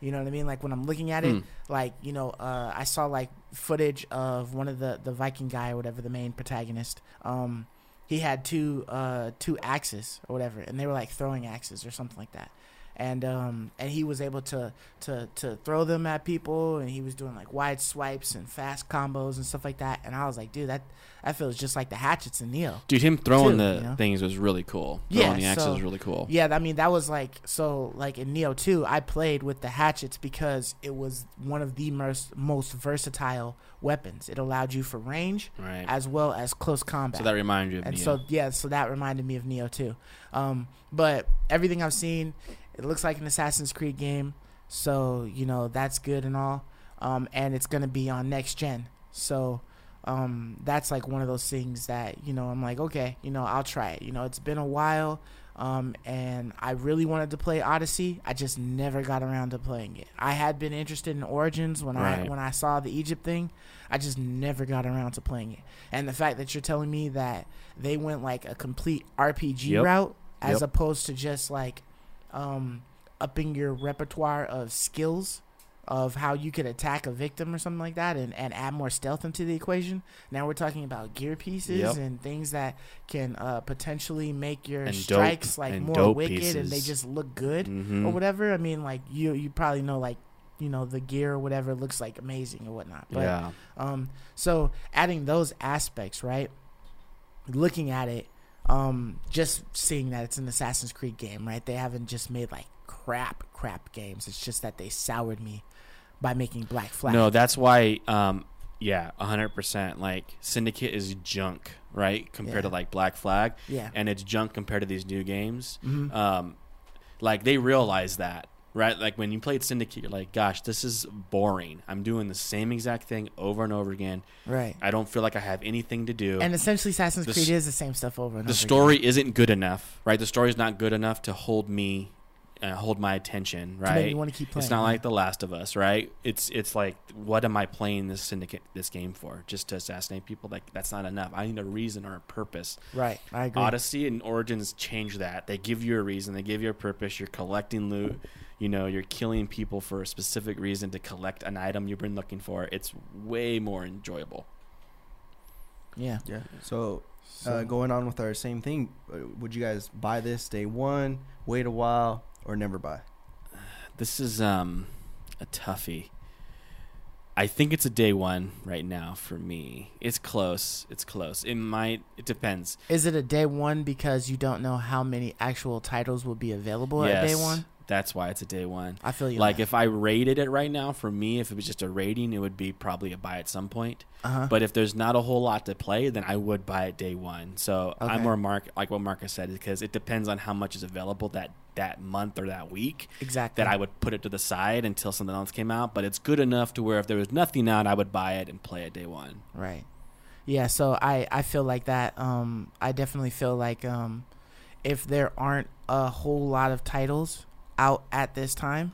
You know what I mean? Like when I'm looking at it, Mm. like you know, uh, I saw like footage of one of the the Viking guy or whatever, the main protagonist. Um, he had two uh two axes or whatever, and they were like throwing axes or something like that. And um and he was able to to to throw them at people and he was doing like wide swipes and fast combos and stuff like that and I was like dude that that feels just like the hatchets in Nioh Dude, him throwing Too, the you know? things was really cool. Yeah, Throwing the axes so- was really cool. yeah I mean that was like so like in Nioh 2 I played with the hatchets because it was one of the most most versatile weapons it allowed you for range Right. as well as close combat so that reminded you of and Nioh. so yeah, so that reminded me of Nioh too. Um, but everything I've seen, it looks like an Assassin's Creed game, so you know that's good and all. Um, and it's gonna be on next gen, so um, that's like one of those things that you know I'm like, okay, you know, I'll try it. You know, it's been a while. Um, and I really wanted to play Odyssey. I just never got around to playing it. I had been interested in Origins when I when I saw the Egypt thing. I just never got around to playing it. And the fact that you're telling me that they went like a complete RPG Yep. route as Yep. opposed to just like um, upping your repertoire of skills of how you could attack a victim or something like that and, and add more stealth into the equation. Now we're talking about gear pieces Yep. and things that can uh, potentially make your And dope- strikes like more dope wicked and they just look good Mhm. or whatever. I mean, like you you probably know like you know the gear or whatever looks like amazing or whatnot. But yeah. um, so adding those aspects, right? Looking at it, um, just seeing that it's an Assassin's Creed game, right? They haven't just made like crap, crap games. It's just that they soured me by making Black Flag. No, that's why. Um, yeah, hundred percent. Like Syndicate is junk, right? Compared Yeah. to like Black Flag, yeah, and it's junk compared to these new games. Mhm. Um, like they realize that, right? Like when you played Syndicate, you're like, "Gosh, this is boring. I'm doing the same exact thing over and over again. right. I don't feel like I have anything to do." And essentially, Assassin's The Creed is the same stuff over and the over. The story isn't good enough, right? The story's not good enough to hold me, uh, hold my attention, again, right? me want to keep playing. It's not yeah. like The Last of Us, right? It's it's like, what am I playing this syndicate this game for? Just to assassinate people? Like that's not enough. I need a reason or a purpose. right. I agree. Odyssey and Origins change that. They give you a reason. They give you a purpose. You're collecting loot. You know, you're killing people for a specific reason to collect an item you've been looking for. It's way more enjoyable. yeah. Yeah. So, So, uh, going on with our same thing, uh, would you guys buy this day one, wait a while, or never buy? <sighs> This is um a toughie. I think it's a day one right now for me. It's close. It's close. It might. It depends. is it a day one because you don't know how many actual titles will be available at day one? That's why it's a day one. I feel you. Like if I rated it right now, for me, if it was just a rating, it would be probably a buy at some point. uh-huh. But if there's not a whole lot to play, then I would buy it day one. So Okay. I'm more Mark, like what Marcus said, because it depends on how much is available that that month or that week. exactly. That I would put it to the side until something else came out. But it's good enough to where if there was nothing out, I would buy it and play it day one. Right. Yeah, so I I feel like that um I definitely feel like um if there aren't a whole lot of titles out at this time,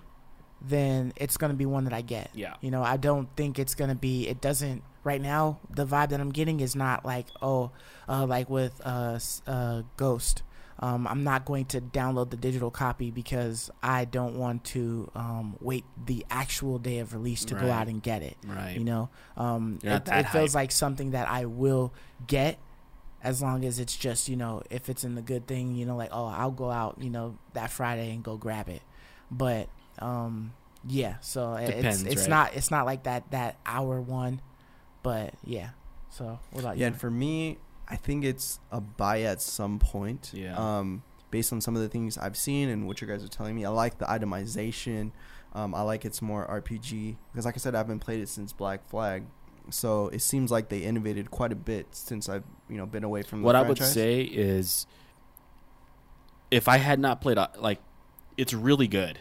then it's going to be one that I get. Yeah. You know, I don't think it's going to be it doesn't right now the vibe that I'm getting is not like oh uh like with uh uh Ghost. Um, I'm not going to download the digital copy because I don't want to um, wait the actual day of release to go out and get it Right. you know um it, it feels like something that i will get as long as it's just you know if it's in the good thing you know like oh i'll go out you know that friday and go grab it but um yeah so Depends, it's it's right? not it's not like that that hour one but yeah so what about Yeah, you and for me, I think it's a buy at some point. Yeah. Um, based on some of the things I've seen and what you guys are telling me, I like the itemization. Um, I like it's more RPG because, like I said, I haven't played it since Black Flag, so it seems like they innovated quite a bit since I've you know been away from. what the I would say is, if I had not played, uh, like, it's really good.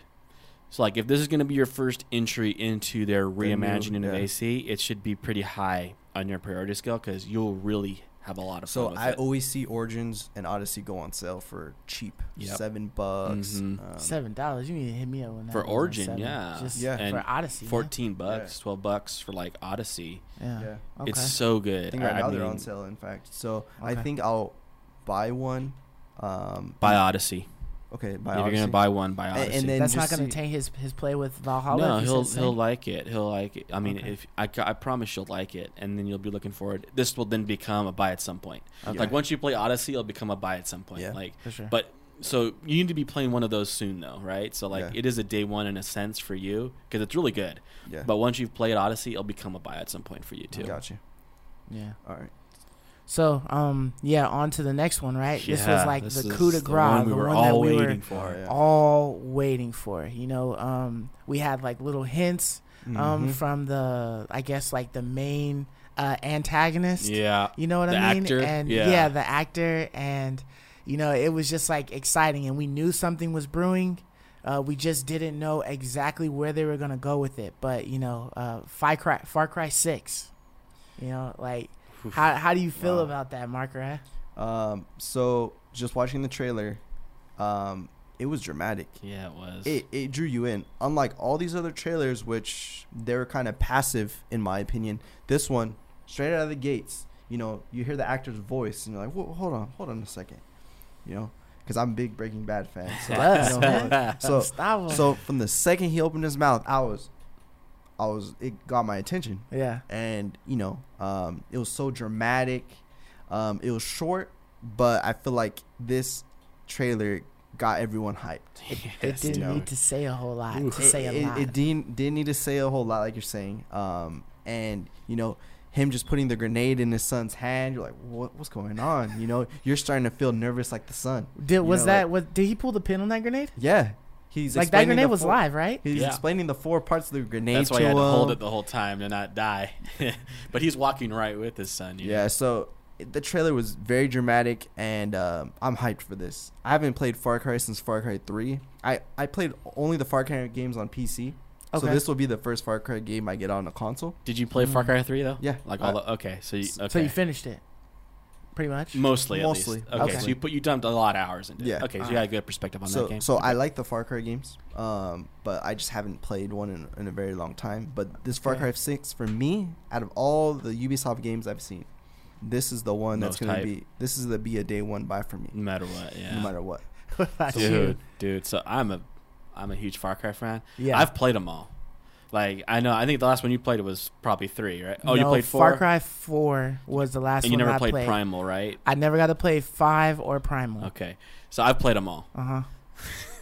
So, like, if this is going to be your first entry into their new- reimagining of. AC, it should be pretty high on your priority scale because you'll really have a lot of fun So I it. always see Origins and Odyssey go on sale for cheap, Yep. seven bucks. Mhm. Um, seven dollars you need to hit me up when that For goes Origin, seven. yeah. just Yeah. And for odyssey man. 14 bucks, 12 bucks for like Odyssey. yeah, Yeah. okay It's so good. I think right I now they're on sale. In fact, so I think I'll buy one. Um, Buy Odyssey. Okay, buy if you're going to buy one, buy And- Odyssey. and then that's not going to see- taint his his play with valhalla no, he he'll says he'll like it. He'll like it. I mean, Okay. if I, I promise you'll like it, and then you'll be looking forward. This will then become a buy at some point. Okay. Like once you play Odyssey, it'll become a buy at some point. Yeah. Like, for sure but so you need to be playing one of those soon, though, right? So like, Yeah. it is a day one in a sense for you because it's really good. Yeah. But once you've played Odyssey, it'll become a buy at some point for you too. Got you. Yeah. All right. So, um, yeah, on to the next one, right? this was like this the coup de the grace, one we the were one all that we waiting were for. yeah. all waiting for. You know, um, we had like little hints um, Mhm. from the, I guess, like the main uh, antagonist. Yeah. You know what The I mean? actor? And Yeah. the actor, and you know, it was just like exciting, and we knew something was brewing. Uh, we just didn't know exactly where they were gonna go with it. But you know, uh, Far Cry, Far Cry Six. You know, like how how do you feel Wow. about that, Marker? Um, so just watching the trailer, um, it was dramatic. Yeah, it was. It it drew you in. Unlike all these other trailers, which they were kind of passive in my opinion. This one, straight out of the gates, you know, you hear the actor's voice, and you're like, Whoa, hold on, hold on a second, you know, because I'm a big Breaking Bad fan. So, Yes, you know, <laughs> so so from the second he opened his mouth, I was, I was, it got my attention yeah, and you know um, it was so dramatic um, it was short but i feel like this trailer got everyone hyped it <laughs> Yes, didn't dude. need to say a whole lot Ooh. to say a it, lot. it, it didn't, didn't need to say a whole lot like you're saying um, and you know him just putting the grenade in his son's hand you're like what, what's going on you know you're starting to feel nervous like the son did you was know, that like- was did he pull the pin on that grenade? yeah he's Like that grenade was four- live, right? he's Yeah. explaining the four parts of the grenade That's why to he had to hold it the whole time to not die. <laughs> but he's walking right with his son. you know? Yeah, so the trailer was very dramatic, and um, I'm hyped for this. I haven't played Far Cry since Far Cry 3. I, I played only the Far Cry games on PC. Okay. So this will be the first Far Cry game I get on a console. Did you play Far Mm. Cry Three though? Yeah, Like I- all the okay. So you okay. So you finished it, pretty much. mostly at Mostly. least. Okay, Okay. so you put you dumped a lot of hours into it. Yeah. Okay, so you got a good perspective on So that game. so I like the Far Cry games, um, but I just haven't played one in, in a very long time. But this Far Okay. Cry 6 for me, out of all the Ubisoft games I've seen, this is the one that's going to be this is the be a day one buy for me, no matter what. Yeah. no matter what. <laughs> What dude, you? dude. So I'm a I'm a huge Far Cry fan. Yeah. I've played them all. Like I know, I think the last one you played was probably three, right? Oh, you played four, Far Cry Four was the last and you one never I played played. Primal, right? I never got to play Five or Primal. Okay, so I've played them all. Uh huh.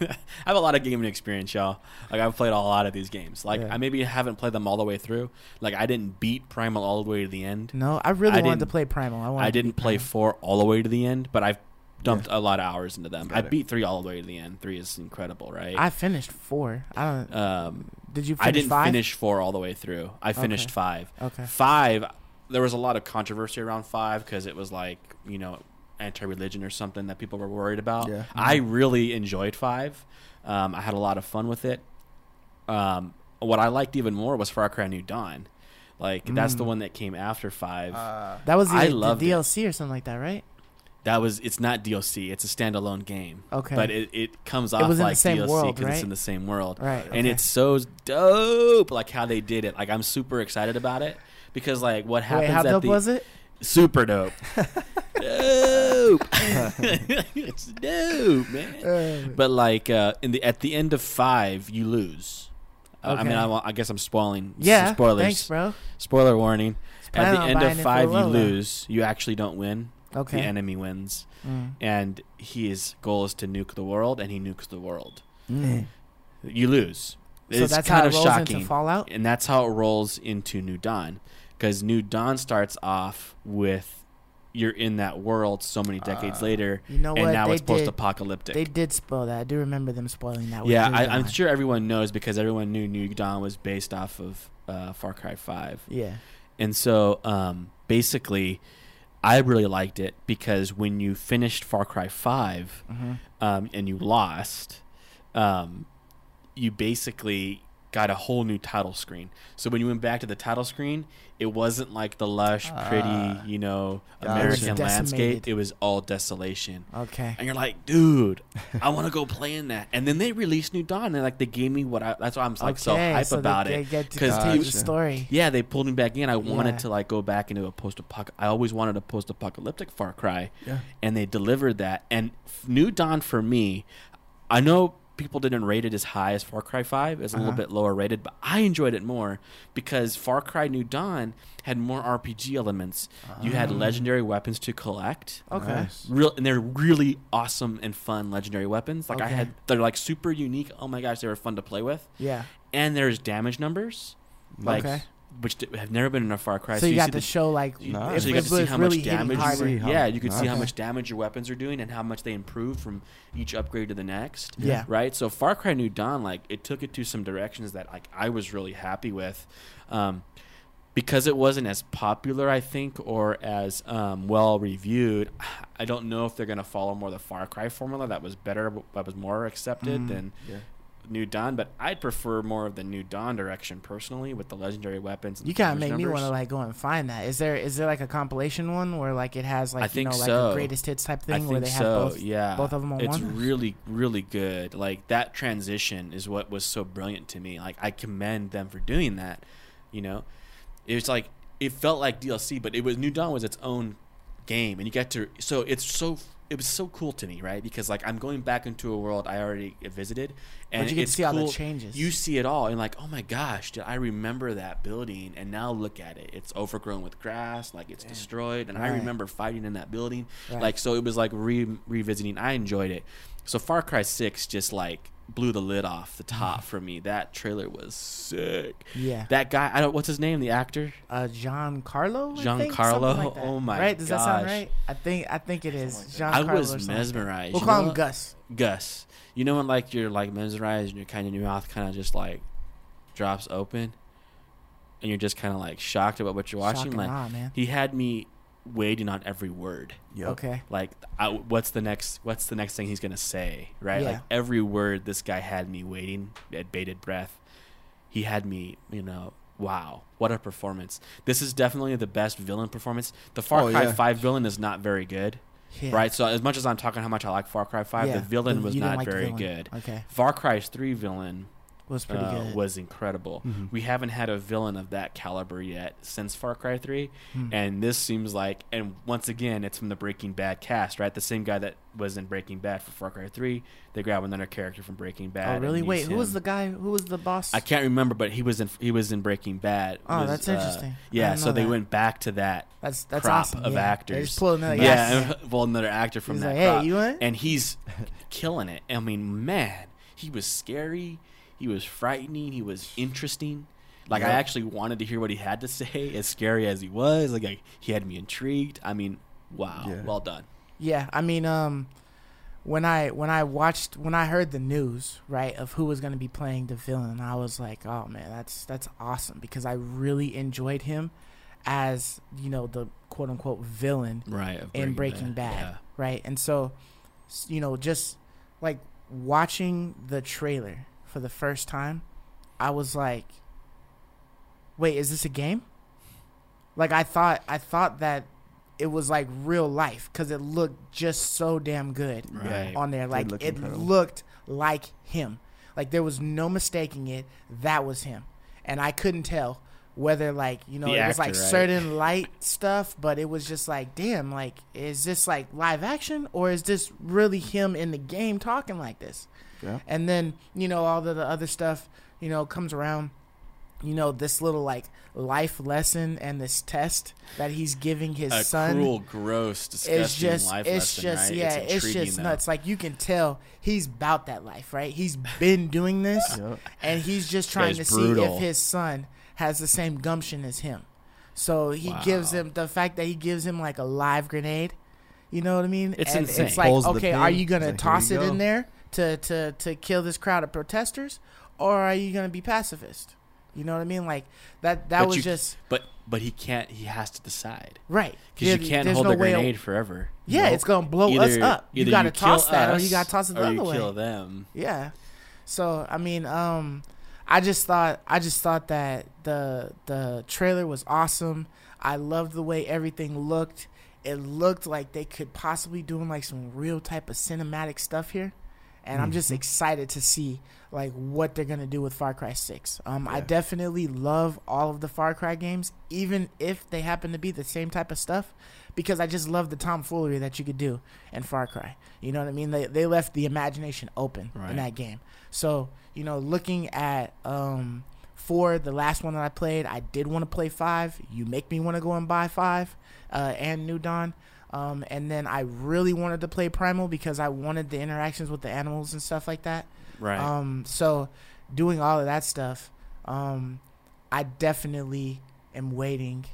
<laughs> I have a lot of gaming experience, y'all. Like I've played a lot of these games. Like Yeah. I maybe haven't played them all the way through. Like I didn't beat Primal all the way to the end. No, I really I wanted to play Primal. I, wanted I didn't play Primal. four all the way to the end, but I've dumped a lot of hours into them. I it. beat three all the way to the end. Three is incredible, right? I finished four. I don't. um, Did you finish I didn't five? finish four all the way through. I finished Okay. five. Okay. Five, there was a lot of controversy around five because it was like you know anti-religion or something that people were worried about. Yeah. I really enjoyed five. Um, I had a lot of fun with it. Um, what I liked even more was Far Cry New Dawn. Like that's the Mm. one that came after five. Uh, That was the, I the loved it. DLC or something like that, right? That was it's not DLC. It's a standalone game. Okay. But it, it comes off the like DLC because right? it's in the same world. Right. and it's so dope like how they did it like i'm super excited about it because like what happens Wait, how at dope the was it? super dope <laughs> dope <laughs> <laughs> it's dope man Uh, but like uh in the at the end of five you lose Uh, i mean I, I guess i'm spoiling yeah. spoilers Thanks, bro. spoiler warning at the end of five you lose you actually don't win Okay. the enemy wins Mm. and his goal is to nuke the world and he nukes the world Mm. you lose So it's that's kind how it of rolls shocking into Fallout. and that's how it rolls into New Dawn, because New Dawn starts off with you're in that world so many decades Ah. later, You know and what? now they it's did. post-apocalyptic. They did spoil that. I do remember them spoiling that. with yeah, I, I'm sure everyone knows because everyone knew New Dawn was based off of uh, Far Cry Five, Yeah. and so um, basically, I really liked it because when you finished Far Cry Five hmm um, and you lost, um, you basically got a whole new title screen. So when you went back to the title screen, it wasn't like the lush, pretty, Ah. you know, American It was landscape. It was all desolation. Okay. And you're like, dude, <laughs> I want to go play in that. And then they released New Dawn, and like they gave me what I. That's why I'm like so hype so about they it. get to 'Cause continue he- the story. Yeah, they pulled me back in. I wanted Yeah. to like go back into a post apoc. I always wanted a post apocalyptic Far Cry yeah. and they delivered that. And New Dawn for me, I know people didn't rate it as high as Far Cry Five. It's a little Uh-huh. bit lower rated, but I enjoyed it more because Far Cry New Dawn had more RPG elements. You had legendary weapons to collect. Okay. Nice. Real and they're really awesome and fun legendary weapons. Like I had, they're like super unique. Oh my gosh, they were fun to play with. Yeah. And there's damage numbers, like Okay. Which d- have never been in a Far Cry. So you see got the- to show like you, Nice. so you if got to see how really much damage. harder. See how- yeah, you could see how much damage your weapons are doing and how much they improve from each upgrade to the next. Yeah. Right. So Far Cry New Dawn, like it took it to some directions that like I was really happy with, um, because it wasn't as popular, I think, or as um, well reviewed. <sighs> I don't know if they're gonna follow more the Far Cry formula that was better, that was more accepted Mm. than Yeah. New Dawn. But I'd prefer more of the New Dawn direction personally, with the legendary weapons. And You the kind of damage make me want to like go and find that. Is there is there like a compilation one where like it has like I you think know like so. a greatest hits type thing where they so. have both yeah, both of them on it's one? really, really good. Like that transition is what was so brilliant to me. Like I commend them for doing that. You know, it's like it felt like DLC, but it was New Dawn was its own game, and you get to. So it's so it was so cool to me, right? Because like I'm going back into a world I already visited, and But you get see all the changes. You see it all, and like, oh my gosh, did I remember that building? And now look at it; it's overgrown with grass, like it's destroyed. And I remember fighting in that building, Right. like so. It was like re- revisiting. I enjoyed it. So Far Cry Six just like blew the lid off the top for me. That trailer was sick. Yeah. That guy, I don't. What's his name? The actor. uh Giancarlo. I think, Giancarlo? like. Oh my Right? Does that sound right? I think I think it is. Giancarlo I or was something like mesmerized. We'll You call know him what? Gus. Gus. You know when like you're like mesmerized and you're kind of your mouth kind of just like drops open, and you're just kind of like shocked about what you're watching. Shock and like awe, man. he had me waiting on every word. Yep. Okay. Like, I, what's the next? What's the next thing he's gonna say? Right? Yeah. Like every word, this guy had me waiting at bated breath. He had me, you know. Wow, what a performance! This is definitely the best villain performance. The Far Oh, Cry yeah. Five villain is not very good, Yeah. right? So as much as I'm talking how much I like Far Cry Five, Yeah. the villain You was didn't like very good. Okay. Far Cry three villain Was pretty uh, good. was incredible. Mhm. We haven't had a villain of that caliber yet since Far Cry 3. Hmm. And this seems like, and once again, it's from the Breaking Bad cast, right? The same guy that was in Breaking Bad for Far Cry 3. They grab another character from Breaking Bad. oh really? Wait, who was the guy? Who was the boss? I can't remember, but he was in he was in Breaking Bad. Oh, Was, that's uh, interesting. Yeah, so know they went back to that That's that's crop awesome. of yeah. actors. They just pulled another <laughs> yeah, well, <laughs> another actor from He's that like, hey, crop you in? and he's killing it. I mean, man, he was scary. He was frightening. He was interesting. Like I actually wanted to hear what he had to <laughs> say. As scary as he was, like I, he had me intrigued. I mean, wow, Yeah. well done. Yeah, I mean, um, when I when I watched when I heard the news right of who was going to be playing the villain, I was like, oh man, that's that's awesome because I really enjoyed him as you know the quote unquote villain Right of in Breaking Bad, right? And so, you know, just like watching the trailer for the first time, I was like, "Wait, is this a game?" Like I thought, I thought that it was like real life because it looked just so damn good Right. on there. Like look it incredible. looked like him. Like there was no mistaking it. That was him, and I couldn't tell whether like you know The it was like right? certain light stuff, but it was just like, damn, like is this like live action or is this really him in the game talking like this? Yeah. And then you know all the, the other stuff you know comes around. You know this little like life lesson and this test that he's giving his A son cruel, gross, disgusting it's just life it's lesson, just right? yeah it's, intriguing, just though. nuts like you can tell he's about that life right he's been doing this <laughs> Yep. and he's just trying to Guy's see if his son has the same gumption as him so he gives him the fact that he gives him like a live grenade you know what i mean It's and insane. it's like Pulls okay are you gonna like, toss "Here it you in there to to to kill this crowd of protesters or are you gonna be pacifist you know what i mean like that that But was you- just But but he can't. He has to decide right because you can't hold no the grenade forever. yeah Nope. it's gonna blow us up you either gotta kill toss that or you gotta toss it the or other you way kill them. Yeah. So I mean, um, I just thought I just thought that the the trailer was awesome. I loved the way everything looked. It looked like they could possibly doing like some real type of cinematic stuff here, and I'm just excited to see like what they're gonna do with Far Cry Six. Um, I definitely love all of the Far Cry games, even if they happen to be the same type of stuff, because I just love the tomfoolery that you could do in Far Cry. You know what I mean? They they left the imagination open Right. in that game. So you know, looking at um four, the last one that I played, I did want to play five. You make me want to go and buy five, uh, and New Dawn. Um, and then I really wanted to play Primal because I wanted the interactions with the animals and stuff like that. Right. Um, so doing all of that stuff, um, I definitely am waiting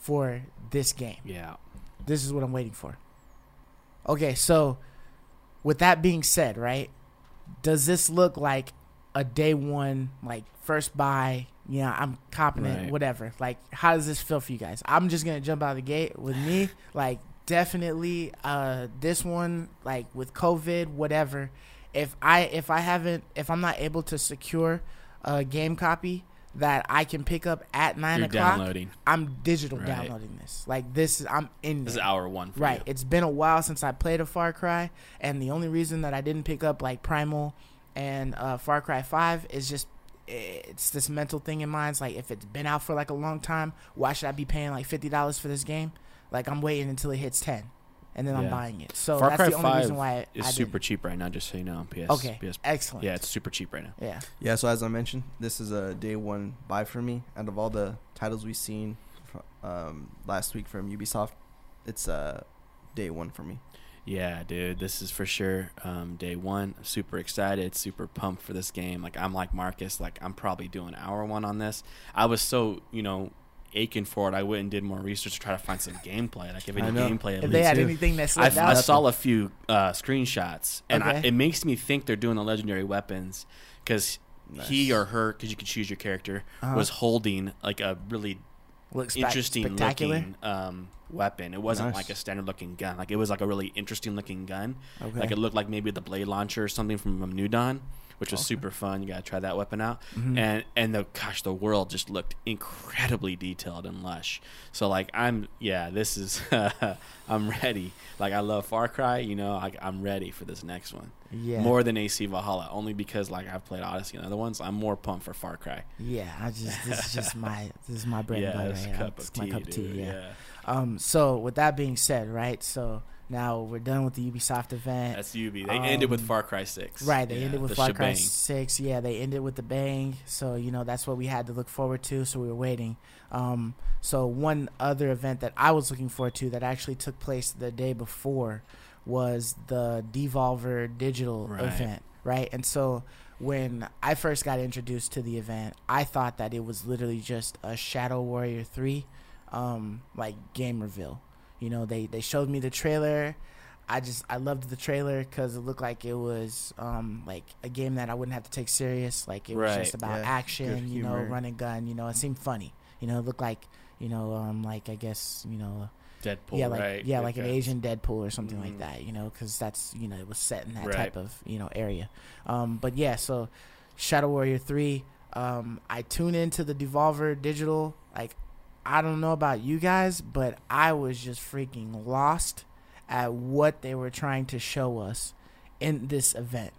for this game. yeah. This is what I'm waiting for. Okay, so with that being said, right? Does this look like a day one, like first buy? Yeah, I'm copping Right. it, whatever. Like, how does this feel for you guys? I'm just gonna jump out of the gate with me. <sighs> Like, definitely, uh, this one, like with COVID, whatever. If I if I haven't if I'm not able to secure a game copy that I can pick up at 9 You're o'clock, downloading. I'm digital Right. downloading this. Like this is I'm in This is there. hour one for Right. you. It's been a while since I played a Far Cry, and the only reason that I didn't pick up like Primal and uh, Far Cry Five is just it's this mental thing in mind. It's like if it's been out for like a long time, why should I be paying like fifty dollars for this game? Like I'm waiting until it hits ten, and then I'm buying it. So Far that's Cry the only 5 reason why I, It's I super cheap right now, just so you know. on PS. Okay, PS excellent. yeah, it's super cheap right now. yeah. Yeah, so as I mentioned, this is a day one buy for me. Out of all the titles we've seen um, last week from Ubisoft, it's uh, day one for me. Yeah, dude, this is for sure um, day one. I'm super excited, super pumped for this game. Like I'm like Marcus, like I'm probably doing hour one on this. I was so you know aching for it. I went and did more research to try to find some gameplay. Like if any I know. gameplay at If least. they had too. anything that I, slipped I saw a few uh, screenshots, and I, it makes me think they're doing the legendary weapons because he or her, because you can choose your character, Uh-huh. was holding like a really looks spec- interesting spectacular. looking um, weapon. It wasn't Nice. like a standard looking gun. Like it was like a really interesting looking gun. Okay. Like it looked like maybe the blade launcher or something from um, New Dawn, which was Okay. super fun. You gotta try that weapon out. Mhm. And and the gosh, the world just looked incredibly detailed and lush. So like I'm yeah, this is <laughs> I'm ready. Like I love Far Cry. You know, I, I'm ready for this next one yeah. more than AC Valhalla. Only because like I've played Odyssey and other ones. I'm more pumped for Far Cry. Yeah, I just this is just <laughs> my this is my bread yeah, and butter. right a cup of my cup of tea. dude. Yeah. Um. So with that being said, right? So now we're done with the Ubisoft event. That's UB. They ended with Um, Far Cry Six. Right, they Yeah, ended with the Far Cry. Six. Yeah, they ended with the bang. So you know that's what we had to look forward to. So we were waiting. Um, so one other event that I was looking forward to that actually took place the day before was the Devolver Digital Right. event. Right, and so when I first got introduced to the event, I thought that it was literally just a Shadow Warrior Three, um, like game reveal. You know, they they showed me the trailer. I just I loved the trailer because it looked like it was um like a game that I wouldn't have to take serious. Like it was Right, just about yeah, action, you know, humor. run and gun. You know, it seemed funny. You know, it looked like you know um like I guess you know Deadpool. yeah like right? yeah like an. Asian Deadpool or something like Mhm. that. You know, because that's you know it was set in that Right. type of you know area. Um, but yeah, so Shadow Warrior Three. Um, I tune into the Devolver Digital. Like, I don't know about you guys, but I was just freaking lost at what they were trying to show us in this event.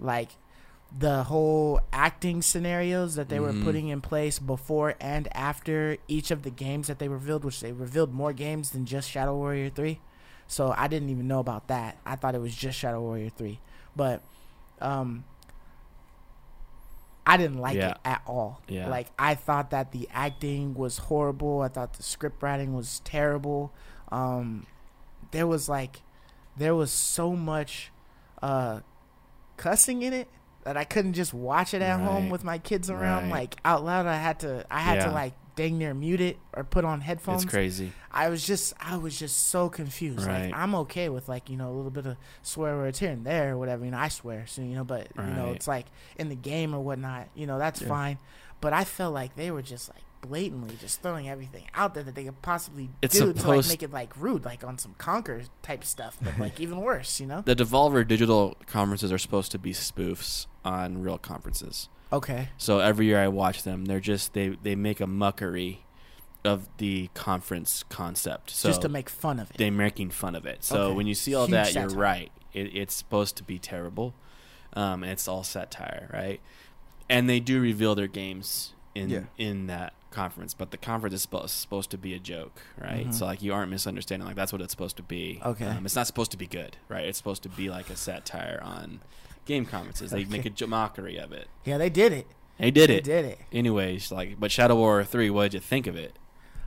Like the whole acting scenarios that they were Mhm. putting in place before and after each of the games that they revealed, which they revealed more games than just Shadow Warrior 3. So I didn't even know about that. I thought it was just Shadow Warrior 3. But um I didn't like Yeah. it at all. Yeah. Like I thought that the acting was horrible. I thought the script writing was terrible. Um there was like there was so much uh cussing in it that I couldn't just watch it at home with my kids around Right. like out loud. I had to I had Yeah. to like dang near mute it or put on headphones. It's crazy. I was just I was just so confused. Right. Like I'm okay with like, you know, a little bit of swear words here and there or whatever, you know, I swear, so you know, but you know, it's like in the game or whatnot, you know, that's Yeah. fine. But I felt like they were just like blatantly just throwing everything out there that they could possibly It's do to like make it like rude, like on some Conker type stuff, but like <laughs> even worse, you know? The Devolver Digital conferences are supposed to be spoofs on real conferences. Okay. So every year I watch them. They're just they they make a muckery of the conference concept. So just to make fun of it. they're making fun of it. So Okay. when you see all Huge that, you're right. It, it's supposed to be terrible. Um, and it's all satire, right? And they do reveal their games in Yeah. in that conference, but the conference is supposed supposed to be a joke, right? Mhm. So like you aren't misunderstanding. Like that's what it's supposed to be. Okay. Um, it's not supposed to be good, right? It's supposed to be like a satire on game conferences. They make a mockery of it. Yeah, they did it. They did They it. did it. Anyways, like, but Shadow Warrior Three, what did you think of it?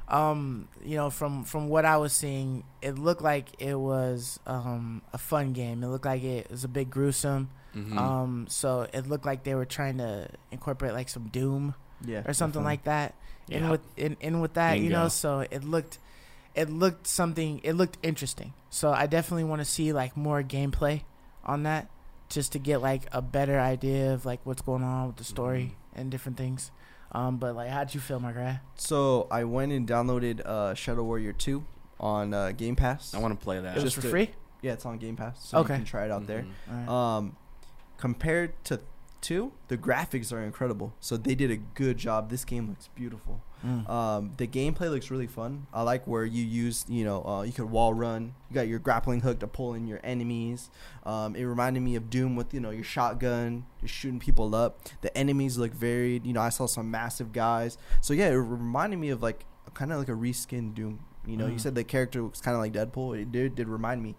Um, you know, from from what I was seeing, it looked like it was um a fun game. It looked like it was a bit gruesome. Mhm. Um, so it looked like they were trying to incorporate like some Doom Yeah, or something definitely. like that. In Yeah. with in, in with that, you know, so it looked it looked something it looked interesting. So I definitely want to see like more gameplay on that just to get like a better idea of like what's going on with the story Mm-hmm. and different things. Um, but like how'd you feel, Margaret? So I went and downloaded uh, Shadow Warrior 2 on uh, Game Pass. I want to play that. It was Just for to- free? yeah, it's on Game Pass, so Okay. you can try it out there. Mhm. Alright. Um, compared to the graphics are incredible. So they did a good job. This game looks beautiful. Mm. Um, the gameplay looks really fun. I like where you use, you know, uh, you could wall run. You got your grappling hook to pull in your enemies. Um, it reminded me of Doom with, you know, your shotgun, just shooting people up. The enemies look varied. You know, I saw some massive guys. So yeah, it reminded me of like kind of like a reskin Doom. You know, you Mm. said the character was kind of like Deadpool. It did, did remind me.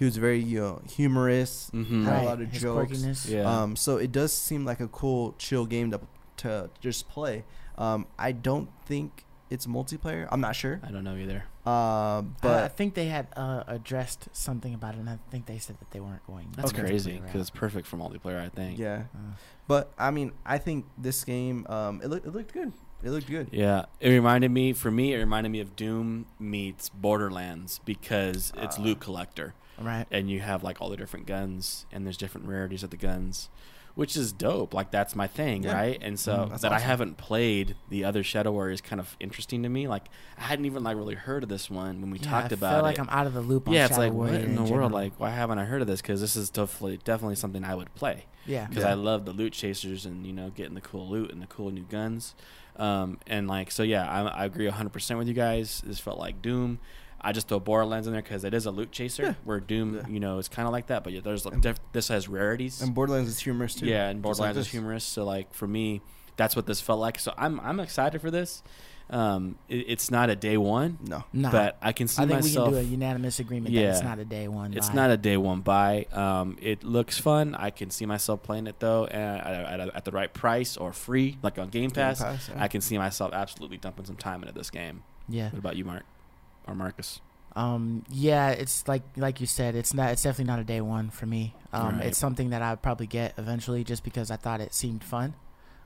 He was very, you know, humorous. Mhm. Had a lot of his jokes. quirkiness. Yeah. Um, so it does seem like a cool, chill game to to just play. Um, I don't think it's multiplayer. I'm not sure. I don't know either. Um, But I but think they had uh, addressed something about it, and I think they said that they weren't going. That's to crazy because it's perfect for multiplayer. I think. yeah, Uh, but I mean, I think this game, um, it looked it looked good. It looked good. Yeah, it reminded me. For me, it reminded me of Doom meets Borderlands because it's Ah. loot collector, right. and you have like all the different guns, and there's different rarities of the guns, which is dope. Like that's my thing, Yeah. right? And so that's that I haven't played the other Shadow Warrior is kind of interesting to me. Like I hadn't even like really heard of this one when we Yeah, talked I about feel it. like I'm out of the loop. On yeah, it's Shadow like what Warrior in the world? Like why haven't I heard of this? Because this is definitely definitely something I would play yeah, because Yeah. I love the loot chasers and you know getting the cool loot and the cool new guns. Um, and like so, yeah, I, I agree 100 percent with you guys. This felt like Doom. I just throw Borderlands in there because it is a loot chaser. Yeah. Where Doom, Yeah. you know, is kind of like that, but yeah, there's And- def- this has rarities. And Borderlands is humorous too. yeah, and just like Borderlands is humorous. So like for me, that's what this felt like. So I'm I'm excited for this. Um, it, it's not a day one, No, nah. but I can see I think myself. we can do a unanimous agreement that it's not a day one. It's buy. not a day one buy. Um, it looks fun. I can see myself playing it though at, at, at, at the right price or free, like on Game Game Pass. Pass, yeah. I can see myself absolutely dumping some time into this game. Yeah. What about you, Mark or Marcus? Um. Yeah. It's like like you said. It's not. It's definitely not a day one for me. Um. Right. It's something that I'd probably get eventually, just because I thought it seemed fun.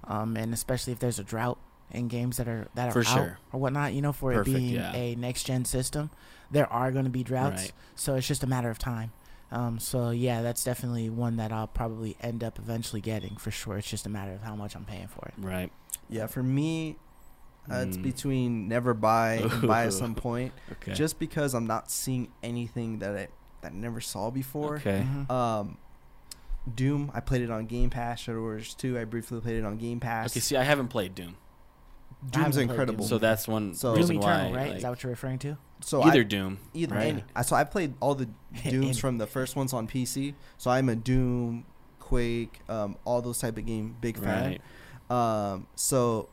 Um. And especially if there's a drought in games that are that are For out sure. or whatnot, you know, for Perfect, it being yeah. a next gen system, there are going to be droughts. Right. So it's just a matter of time. Um. So yeah, that's definitely one that I'll probably end up eventually getting for sure. It's just a matter of how much I'm paying for it. Right. yeah. For me, uh, it's Mm. between never buy and buy at some <laughs> point. Okay. Just because I'm not seeing anything that I that I never saw before. okay. Mhm. Um, Doom, I played it on Game Pass. Shadow Warriors 2, I briefly played it on Game Pass. Okay. See, I haven't played Doom, Doom's incredible. Doom. so that's one So- Doom Eternal, why. right? like, Is that what you're referring to? so either I, Doom. either right? any, so I played all the <laughs> Dooms from the first ones on PC. So I'm a Doom, Quake, um, all those type of game big fan. Right. Um, so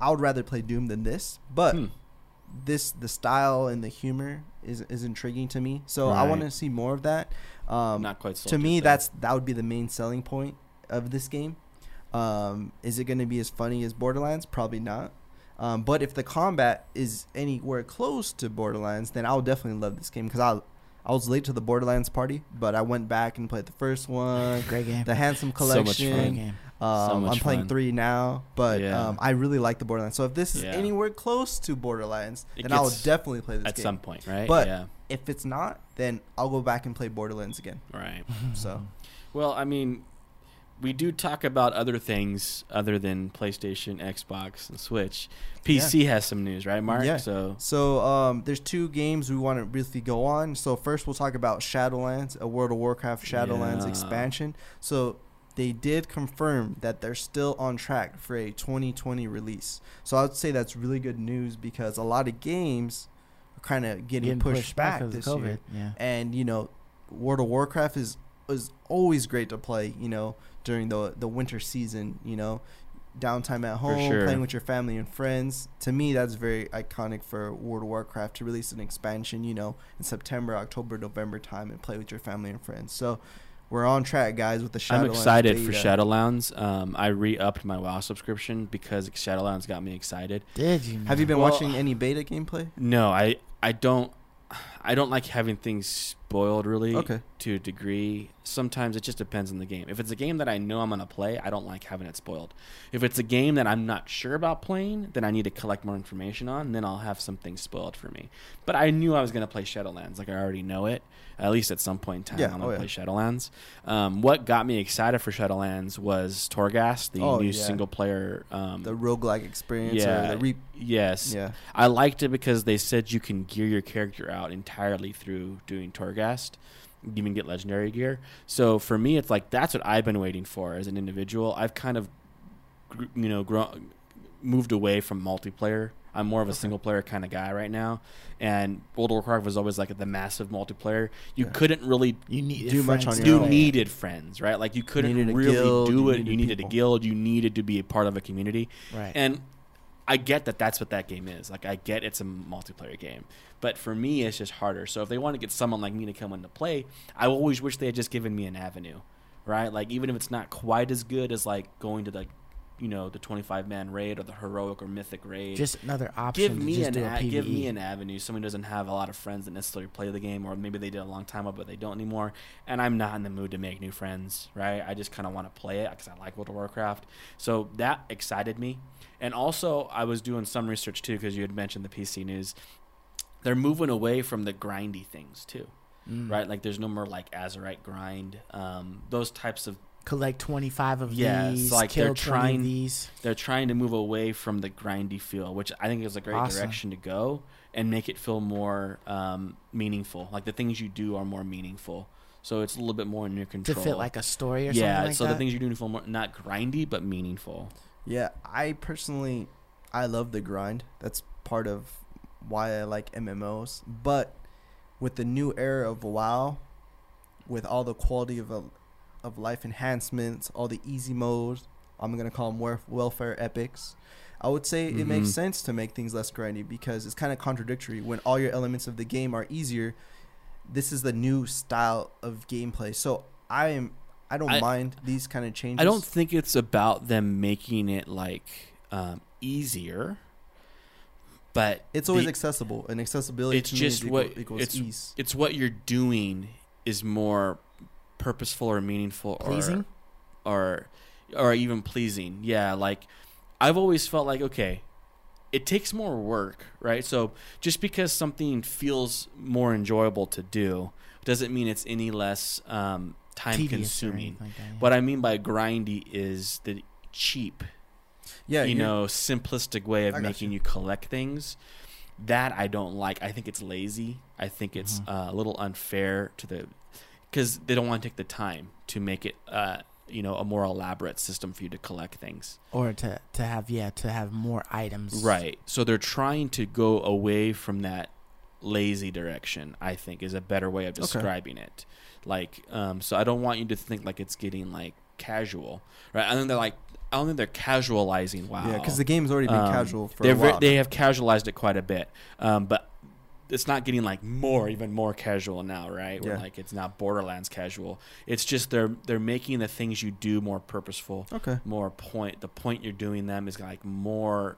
I would rather play Doom than this, but Hmm. this the style and the humor is is intriguing to me. So I want to see more of that. Um, Not quite. to me, though. that's that would be the main selling point of this game. Um, is it going to be as funny as Borderlands? Probably not. Um, but if the combat is anywhere close to Borderlands, then I'll definitely love this game because I I was late to the Borderlands party, but I went back and played the first one, <laughs> Great game. the Handsome So much fun. Great Collection. game. Um, So I'm playing fun. three now, but Yeah. um, I really like the Borderlands. So if this is Yeah. anywhere close to Borderlands, It then I will definitely play this at game. some point, right? But- yeah. If it's not, then I'll go back and play Borderlands again. Right. <laughs> So Well, I mean, we do talk about other things other than PlayStation, Xbox, and Switch. PC has some news, right, Mark? Yeah. So So um, there's two games we want to briefly go on. So first we'll talk about Shadowlands, a World of Warcraft Shadowlands Yeah. expansion. So they did confirm that they're still on track for a 2020 release. So I would say that's really good news because a lot of games are kind of getting, pushed, back, because this of COVID. year. Yeah. And you know, World of Warcraft is is always great to play. You know, during the the winter season. You know, downtime at home, sure. playing with your family and friends. To me, that's very iconic for World of Warcraft to release an expansion. You know, in September, October, November time, and play with your family and friends. So. We're on track, guys, with the Shadowlands. I'm excited for. Shadowlands. Um, I re-upped my WoW subscription because Shadowlands got me excited. Did you? Have you been Well- watching any beta gameplay? No, I I don't I don't like having things spoiled really Okay. to a degree. Sometimes it just depends on the game. If it's a game that I know I'm gonna play, I don't like having it spoiled. If it's a game that I'm not sure about playing, then I need to collect more information on, then I'll have something spoiled for me. But I knew I was gonna play Shadowlands, like I already know it. At least at some point in time, Yeah, I'm gonna oh, yeah. play Shadowlands. Um, what got me excited for Shadowlands was Torghast, the Oh, new yeah. single player. Um, The roguelike experience yeah, or the re- yes, yeah. I liked it because they said you can gear your character out entirely through doing Torghast. You even get legendary gear. So for me, it's like that's what I've been waiting for as an individual. I've kind of, you know, grown, moved away from multiplayer. I'm more of a Okay. single player kind of guy right now. And World of Warcraft was always like the massive multiplayer. You Yeah. couldn't really You need Do much on your you own. needed friends, right? Like you couldn't needed a really guild, do you it. needed You needed a guild. You needed to be a part of a community. right. And I get that that's what that game is. Like I get it's a multiplayer game, but for me it's just harder. So if they want to get someone like me to come into play, I always wish they had just given me an avenue, right? Like even if it's not quite as good as like going to the, you know, the 25 man raid or the heroic or mythic raid. just another option. give me just an a a- give me an avenue. Someone who doesn't have a lot of friends that necessarily play the game, or maybe they did a long time ago but they don't anymore. And I'm not in the mood to make new friends, right? I just kind of want to play it because I like World of Warcraft. So that excited me. And also, I was doing some research too because you had mentioned the PC news. They're moving away from the grindy things too, Mm. right? Like there's no more like Azerite grind, um, those types of Collect twenty five of Yeah, it's these. like kill they're 20 trying- of these. they're trying to move away from the grindy feel, which I think is a great Awesome. direction to go, and make it feel more um, meaningful. Like the things you do are more meaningful, so it's a little bit more in your control. to fit like a story or yeah, something like so that. the things you do feel more not grindy but meaningful. Yeah, I personally, I love the grind. That's part of why I like MMOs. But with the new era of WoW, with all the quality of a, of life enhancements, all the easy modes, I'm gonna call them warf- welfare epics. I would say it makes Mhm. sense to make things less grindy because it's kind of contradictory when all your elements of the game are easier. This is the new style of gameplay, so I am I don't I- mind these kind of changes. I don't think it's about them making it like um, easier, but It's always the- accessible, and accessibility It's just what- equal, equals it's- ease. it's what you're doing is more purposeful or meaningful or pleasing. or or even pleasing. Yeah, like I've always felt like okay, it takes more work, right? So just because something feels more enjoyable to do doesn't mean it's any less um, time Tedious consuming. like that, yeah. What I mean by grindy is the cheap, Yeah, you know, simplistic way of making you. you. collect things. That I don't like. I think it's lazy. I think it's Mhm. uh, a little unfair to the because they don't want to take the time to make it, uh, you know, a more elaborate system for you to collect things. or to to have yeah to have more items. Right. So they're trying to go away from that lazy direction. I think is a better way of Okay. describing it. Like, um, so I don't want you to think like it's getting like casual, right? I think they're like, I don't think they're casualizing. Wow. yeah, because the game's already been Um, casual for a while. they have casualized it quite a bit, um, but it's not getting like more, even more casual now, right? Where Yeah. like it's not Borderlands casual. It's just they're they're making the things you do more purposeful, okay. more point. The point you're doing them is like more,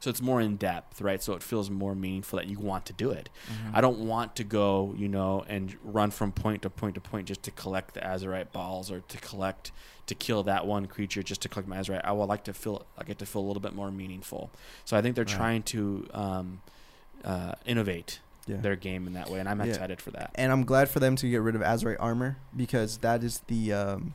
so it's more in depth, right? So it feels more meaningful that you want to do it. Mhm. I don't want to go, you know, and run from point to point to point just to collect the Azerite balls or to collect to kill that one creature just to collect my Azerite. I would like to feel I get to feel a little bit more meaningful. So I think they're Right. trying to um, uh, innovate Yeah. their game in that way, and I'm Yeah. excited for that. And I'm glad for them to get rid of Azerite armor because that is the, um,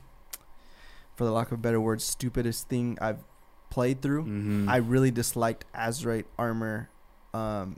for the lack of a better word, stupidest thing I've played through. Mhm. I really disliked Azerite armor. Um,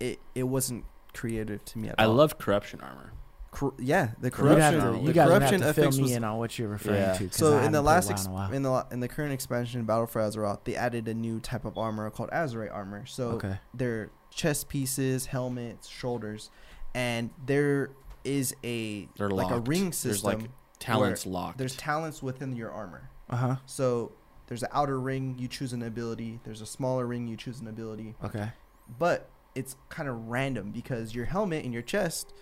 it it wasn't creative to me at I all. I love corruption armor. Cor- yeah, the You'd corruption. have to, armor. you the guys corruption have to fill me was in on what you're referring Yeah. to. 'cause So I in the last WoW ex- in in the in the current expansion Battle for Azeroth, they added a new type of armor called Azerite armor. So okay. they're chest pieces, helmets, shoulders, and they're a They're like locked. a ring There's system. like talents locked. There's talents within your armor. Uh huh. So there's an outer ring, you choose an ability. There's a smaller ring, you choose an ability. Okay. But it's kind of random because your helmet and your chest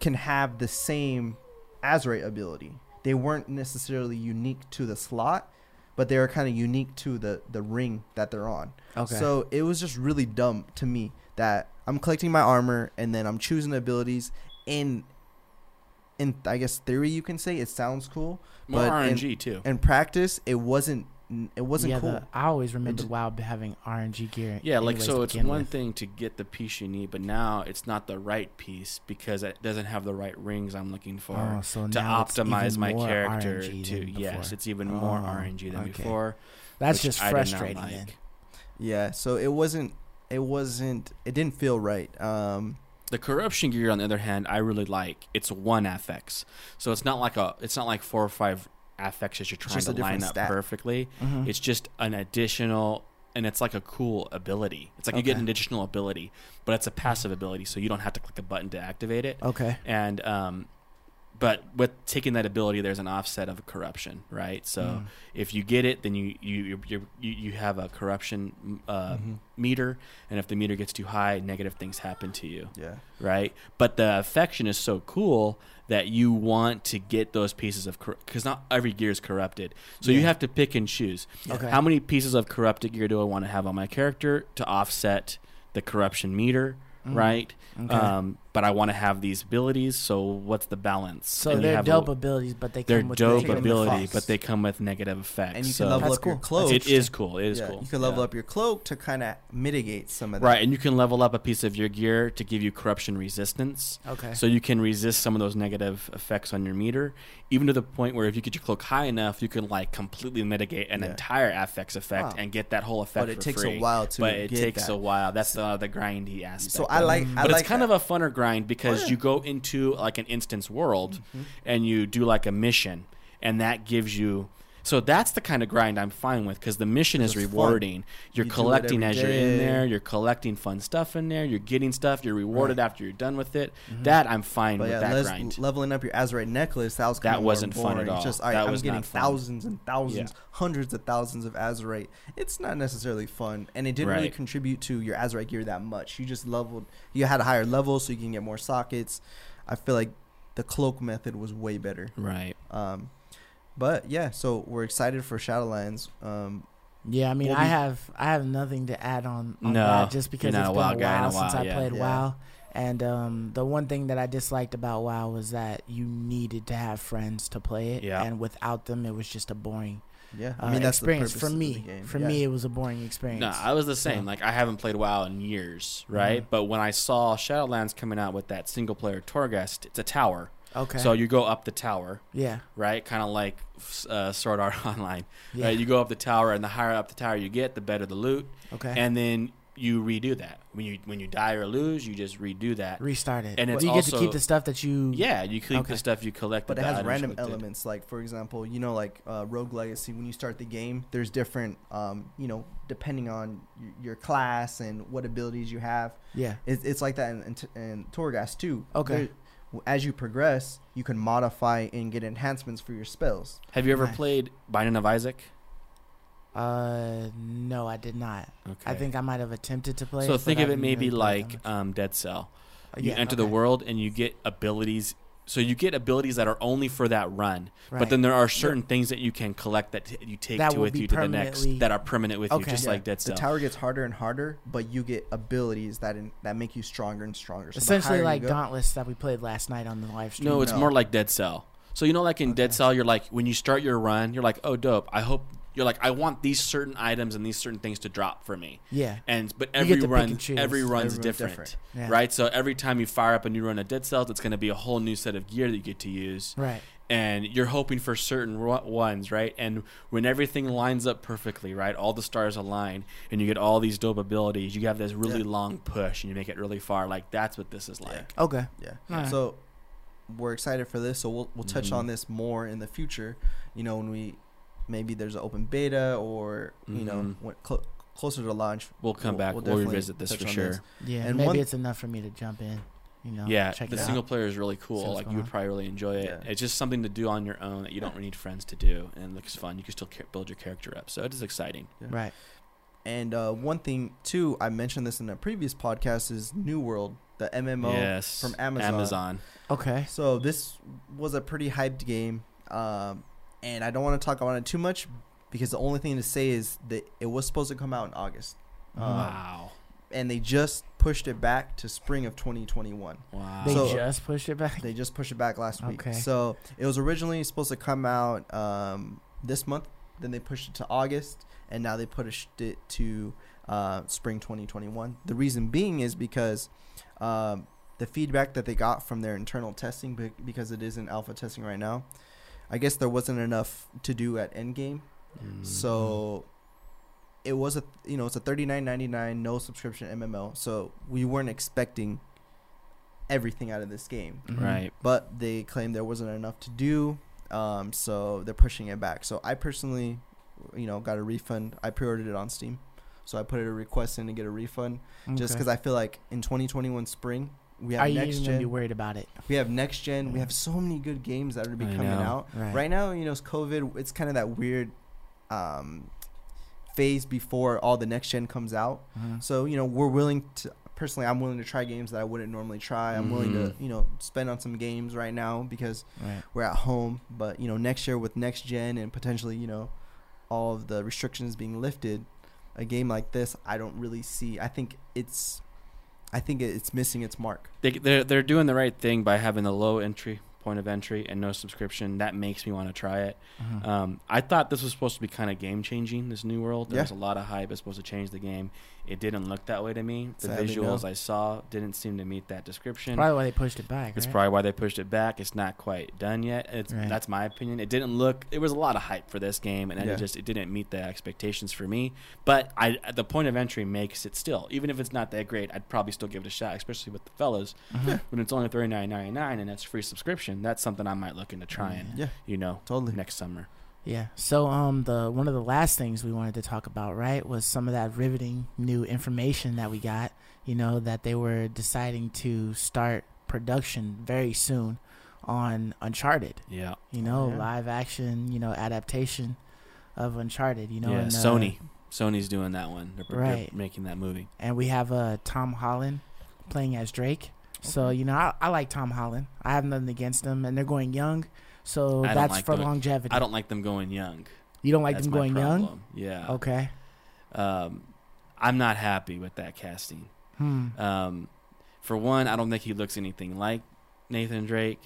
can have the same Azerite ability. They weren't necessarily unique to the slot, but they were kind of unique to the the ring that they're on. Okay. So it was just really dumb to me that I'm collecting my armor and then I'm choosing abilities in in I guess theory you can say it sounds cool, More but in- RNG too. in practice it wasn't it wasn't yeah, cool. the- I always remember ju- WoW having RNG gear. Yeah, like so it's one with. thing to get the piece you need, but now it's not the right piece because it doesn't have the right rings I'm looking for Oh, so to optimize my character RNG to yes, it's even more Oh, RNG than okay. before. That's just I did not frustrating. like. Yeah, so it wasn't it wasn't it didn't feel right. Um The corruption gear, on the other hand, I really like. It's one FX, so it's not like a. It's not like four or five FX that you're trying to line up stat. perfectly. Mhm. It's just an additional, and it's like a cool ability. It's like you get an additional ability, but it's a passive ability, so you don't have to click a button to activate it. Okay. And um, but with taking that ability, there's an offset of corruption, right? So Mm. if you get it, then you you you you, have a corruption uh, Mhm. meter, and if the meter gets too high, negative things happen to you yeah. right? But the affection is so cool that you want to get those pieces of because not every gear is corrupted, so you have to pick and choose. Okay. How many pieces of corrupted gear do I want to have on my character to offset the corruption meter, Mhm. right? Okay. Um, but I want to have these abilities, so what's the balance? so And they're have a- dope abilities, but they they're come with dope ability, effects. but they come with negative effects. And you so can level That's up your cloak. it is cool. It is Yeah, cool. You can level Yeah. up your cloak to kind of mitigate some of that. Right, and you can level up a piece of your gear to give you corruption resistance. Okay. So you can resist some of those negative effects on your meter, even to the point where if you get your cloak high enough, you can like completely mitigate an Yeah. entire FX effect Wow. and get that whole effect. But it takes free. a while to But it takes that. a while. That's the the grindy aspect. So I it. like I but like it's kind that. of a funner grind because Oh, yeah. you go into like an instance world Mhm. and you do like a mission, and that gives you. So that's the kind of grind I'm fine with because the mission is It's fun. rewarding. You're You collecting as you're in there. You're collecting fun stuff in there. You're getting stuff. You're rewarded after you're done with it. Mhm. That I'm fine But with yeah, that grind. leveling up your Azerite necklace, that was That wasn't fun at all. It's just, all right, That I'm was getting thousands and thousands, Yeah. hundreds of thousands of Azerite. It's not necessarily fun, and it didn't really contribute to your Azerite gear that much. You just leveled, you had a higher level, so you can get more sockets. I feel like the cloak method was way better. Right. Um, but yeah, so we're excited for Shadowlands. Um, Yeah, I mean, We'll I be- have I have nothing to add on, on No, that just because you're it's a been a guy while a since while, I yeah. played Yeah. WoW. And um, the one thing that I disliked about WoW was that you needed to have friends to play it, Yeah. and without them, it was just a boring yeah, uh, I mean that's the experience purpose for of the me. game. For Yeah. me, it was a boring experience. No, I was the same. Yeah. Like I haven't played WoW in years, right? Mhm. But when I saw Shadowlands coming out with that single player Torghast, it's a tower. Okay. So you go up the tower, yeah, right? Kind of like uh, Sword Art <laughs> Online. yeah. Right? You go up the tower, and the higher up the tower you get, the better the loot. okay. And then you redo that. When you when you die or lose, you just redo that. Restart it. and it's Do you get to keep the stuff that you? Yeah, you keep Okay. the stuff you collect, but it has random collected. elements like for example you know like uh, rogue legacy when you start the game there's different um, you know depending on your class and what abilities you have Yeah. it's, it's like that in, in, in torghast too Okay. There- w- as you progress you can modify and get enhancements for your spells Have you ever Nice. played Binding of Isaac? Uh, no, I did not. Okay. I think I might have attempted to play. so it, think but of I it didn't maybe really play it that like um, Dead Cell. Uh, You yeah, enter the world and you get abilities. So you get abilities that are only for that run, Right. but then there are certain things that you can collect that t- you take That to with you to the next that are permanent with you, just Yeah, like Dead the Cell. tower gets harder and harder but you get abilities that in, that make you stronger and stronger so essentially like Dauntless that we played last night on the live stream. no, it's No. more like Dead Cell. So you know, like in Dead Cell, you're like when you start your run, you're like, oh, dope. I hope you're like, I want these certain items and these certain things to drop for me. yeah, And but every get to pick run, and every run's Everyone's different, different. yeah. right? So every time you fire up a new run of Dead Cells, it's going to be a whole new set of gear that you get to use. Right. and you're hoping for certain ones, right? And when everything lines up perfectly, right, all the stars align, and you get all these dope abilities, you have this really Yeah. long push, and you make it really far. Like that's what this is like. Okay. Yeah. Alright. So we're excited for this. So we'll we'll touch Mhm. on this more in the future. You know, when we maybe there's an open beta or you know Mhm. when clo- closer to launch. We'll come We'll- back. we'll We'll, revisit this touch for sure. this. Yeah, And maybe one- it's enough for me to jump in. you know, yeah, check the it single out. player is really cool. Like you would probably really enjoy it. Yeah. It's just something to do on your own that you don't really need friends to do, and it looks fun. You can still ca- build your character up, so it is exciting. Right. And uh, one thing too, I mentioned this in a previous podcast, is New World, the MMO yes, from Amazon. Amazon. Okay. So this was a pretty hyped game, um, and I don't want to talk about it too much because the only thing to say is that it was supposed to come out in August. Um, wow, and they just pushed it back to spring of 2021. wow. They So- just pushed it back. They just pushed it back last week. Okay. So it was originally supposed to come out um, this month. Then they pushed it to August, and now they pushed it to uh, spring 2021. The reason being is because um, the feedback that they got from their internal testing, because it is in alpha testing right now, I guess there wasn't enough to do at endgame. Mm. So it was a you know it's a thirty nine ninety nine no subscription MMO. So we weren't expecting everything out of this game Mhm. right. but they claimed there wasn't enough to do um, so they're pushing it back so i personally you know got a refund i pre-ordered it on steam so i put a request in to get a refund just because i feel like in 2021 spring we have Are you next even gonna be worried about it? we have next gen we have so many good games that are to be coming out Right. right now you know it's covid it's kind of that weird um, phase before all the next gen comes out Mhm. so you know, we're willing to. Personally, I'm willing to try games that I wouldn't normally try. I'm willing to Mhm. you know spend on some games right now because Right. we're at home. But you know, next year with next gen and potentially you know all of the restrictions being lifted, a game like this, I don't really see. I think it's, I think it's missing its mark. They they're, they're doing the right thing by having the low entry point of entry and no subscription. That makes me want to try it. Mhm. Um, I thought this was supposed to be kind of game changing. This new world, there Yeah. was a lot of hype. It's supposed to change the game. It didn't look that way to me. The Sadly, visuals no. I saw didn't seem to meet that description. Probably why they pushed it back. It's right? probably why they pushed it back. It's not quite done yet. It's Right. that's my opinion. It didn't look. It was a lot of hype for this game, and Yeah. it just it didn't meet the expectations for me. But I the point of entry makes it still, even if it's not that great, I'd probably still give it a shot, especially with the fellas Mhm. when it's only thirty nine ninety nine and that's free subscription. That's something I might look into trying. Yeah, You know, totally. next summer. Yeah. So um the one of the last things we wanted to talk about, right, was some of that riveting new information that we got, you know, that they were deciding to start production very soon on Uncharted. Yeah. You know, yeah. live action, you know, adaptation of Uncharted, you know, yeah. and, uh, Sony. Sony's doing that one. They're, they're Right. making that movie. and we have uh Tom Holland playing as Drake. So, you know, I, I like Tom Holland. I have nothing against them, and they're going young. So I that's like for the- longevity. I don't like them going young. you don't like That's them going young? Yeah. Okay. Um, I'm not happy with that casting. Hmm. Um, for one, I don't think he looks anything like Nathan Drake.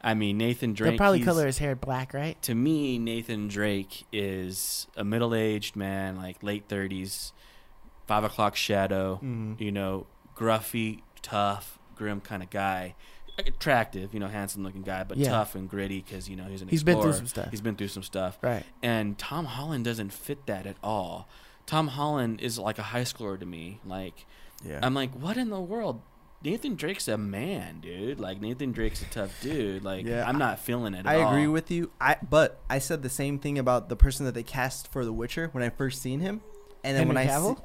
I mean, Nathan Drake. They'll probably color his hair black, right? To me, Nathan Drake is a middle-aged man, like late 30s, five o'clock shadow. Mhm. You know, gruffy, tough, grim kind of guy. Attractive, you know, handsome-looking guy, but Yeah. tough and gritty because you know he's an He's been explorer. through some stuff. He's been through some stuff. right. And Tom Holland doesn't fit that at all. Tom Holland is like a high schooler to me. Like Yeah. I'm like, what in the world? Nathan Drake's a man, dude. Like Nathan Drake's a tough dude. Like Yeah, I'm not feeling it. At I agree with you. I but I said the same thing about the person that they cast for The Witcher when I first seen him, and then Henry when I Cavill? see,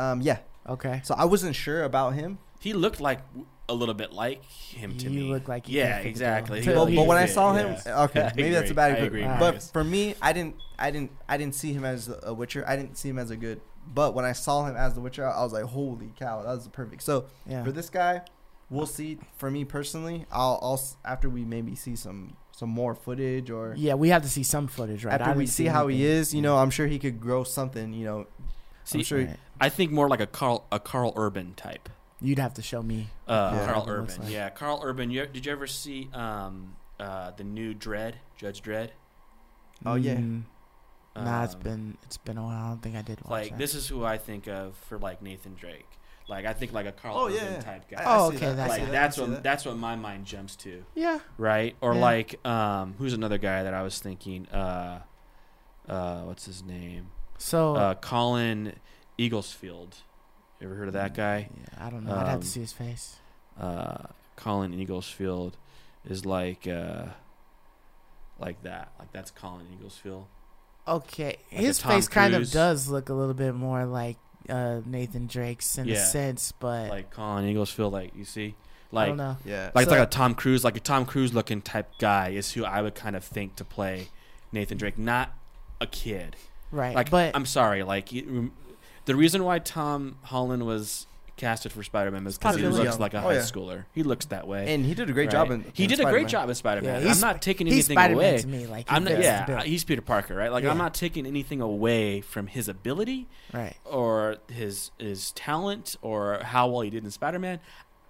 um yeah, Okay. so I wasn't sure about him. He looked like a little bit like him to You me. look like you yeah, could exactly. bill. Well, But, when I saw him, yeah. okay, <laughs> I maybe that's a bad I agree. agree, But for me, I didn't, I didn't, I didn't see him as a Witcher. I didn't see him as a good. But when I saw him as the Witcher, I was like, holy cow, that was perfect. So Yeah. for this guy, we'll see. For me personally, I'll, I'll after we maybe see some some more footage or Yeah, we have to see some footage, right? I after we didn't see how he is, you know, I'm sure he could grow something. You know, See, I'm sure. Right. I think more like a Karl a Karl Urban type. You'd have to show me. Uh, Yeah. Karl What it looks Urban. like. Yeah, Karl Urban. You, did you ever see um, uh, the new Dredd, Judge Dredd? Oh, yeah. Mm, nah, it's Um, been it's been a while. I don't think I did watch like that. this is who I think of for like Nathan Drake. Like I think like a Karl Oh, Urban yeah. type guy. I- I Oh, okay, that. that's like it. that. That's what that. that's what my mind jumps to, Yeah. right? Or Yeah. like um, who's another guy that I was thinking? Uh, uh, what's his name? So Uh, Colin Eaglesfield. You ever heard of that guy? Yeah, I don't know. I'd have um, to see his face. Uh, Colin Eaglesfield is like uh, like that. Like that's Colin Eaglesfield. Okay, a his Tom face kind of does look a little bit more like uh, Nathan Drake's in a sense, but like Colin Eaglesfield. Like you see, I Like don't know. Yeah. like it's So- like a Tom Cruise, like a Tom Cruise looking type guy is who I would kind of think to play Nathan Drake, not a kid. Right. Like but I'm sorry, like you- the reason why Tom Holland was casted for Spider-Man was because he looks young. like a Oh, high yeah. schooler. He looks that way. and he did a great right? job in. he in did a great Spider-Man. job as Spider-Man. Yeah, I'm not taking he's anything Spider-Man away. to me. Like I'm not. Yeah, he's Peter Parker, right? Like Yeah. I'm not taking anything away from his ability right. or his his talent or how well he did in Spider-Man.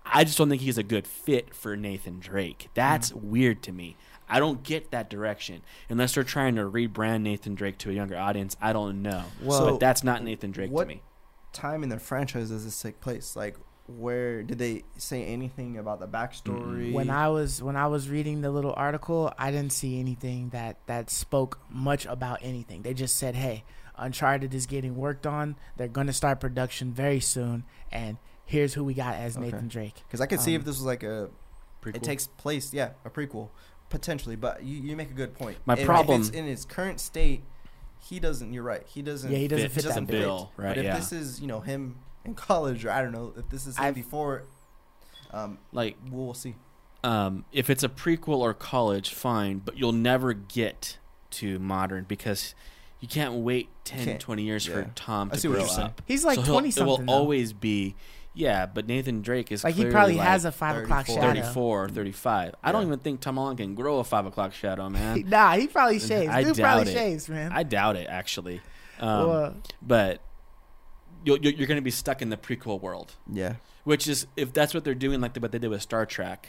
I just don't think he's a good fit for Nathan Drake. That's Mm. weird to me. I don't get that direction unless they're trying to rebrand Nathan Drake to a younger audience. I don't know. Well, but that's not Nathan Drake what- to me. Time in the franchise does this take place? Like, where did they say anything about the backstory? When I was when I was reading the little article, I didn't see anything that that spoke much about anything. They just said, "Hey, Uncharted is getting worked on. They're going to start production very soon, and here's who we got as Okay. Nathan Drake." because I could see um, if this was like a Prequel. it takes place, yeah, a prequel potentially. But you, you make a good point. My If- if problem- it's in its current state, he doesn't. You're right. He doesn't. Yeah, he doesn't fit fit that the bill. bill, right? But if yeah. this is you know him in college or I don't know if this is him I've- before, um, like we'll see. um, if it's a prequel or college, fine, but you'll never get to modern because you can't wait 10, Can't. 20 years Yeah. for Tom to grow up. He's like So he'll- twenty It will though. always be, yeah, but Nathan Drake is like he probably like has a five o'clock shadow. 34, 35. I don't even think Tom Holland can grow a five o'clock shadow, <laughs> man. Nah, he probably shaves. I Dude doubt probably it. shaves, man. I doubt it, actually. Um, well, but you'll, you're, you're going to be stuck in the prequel world, Yeah. which is if that's what they're doing, like what they did with Star Trek,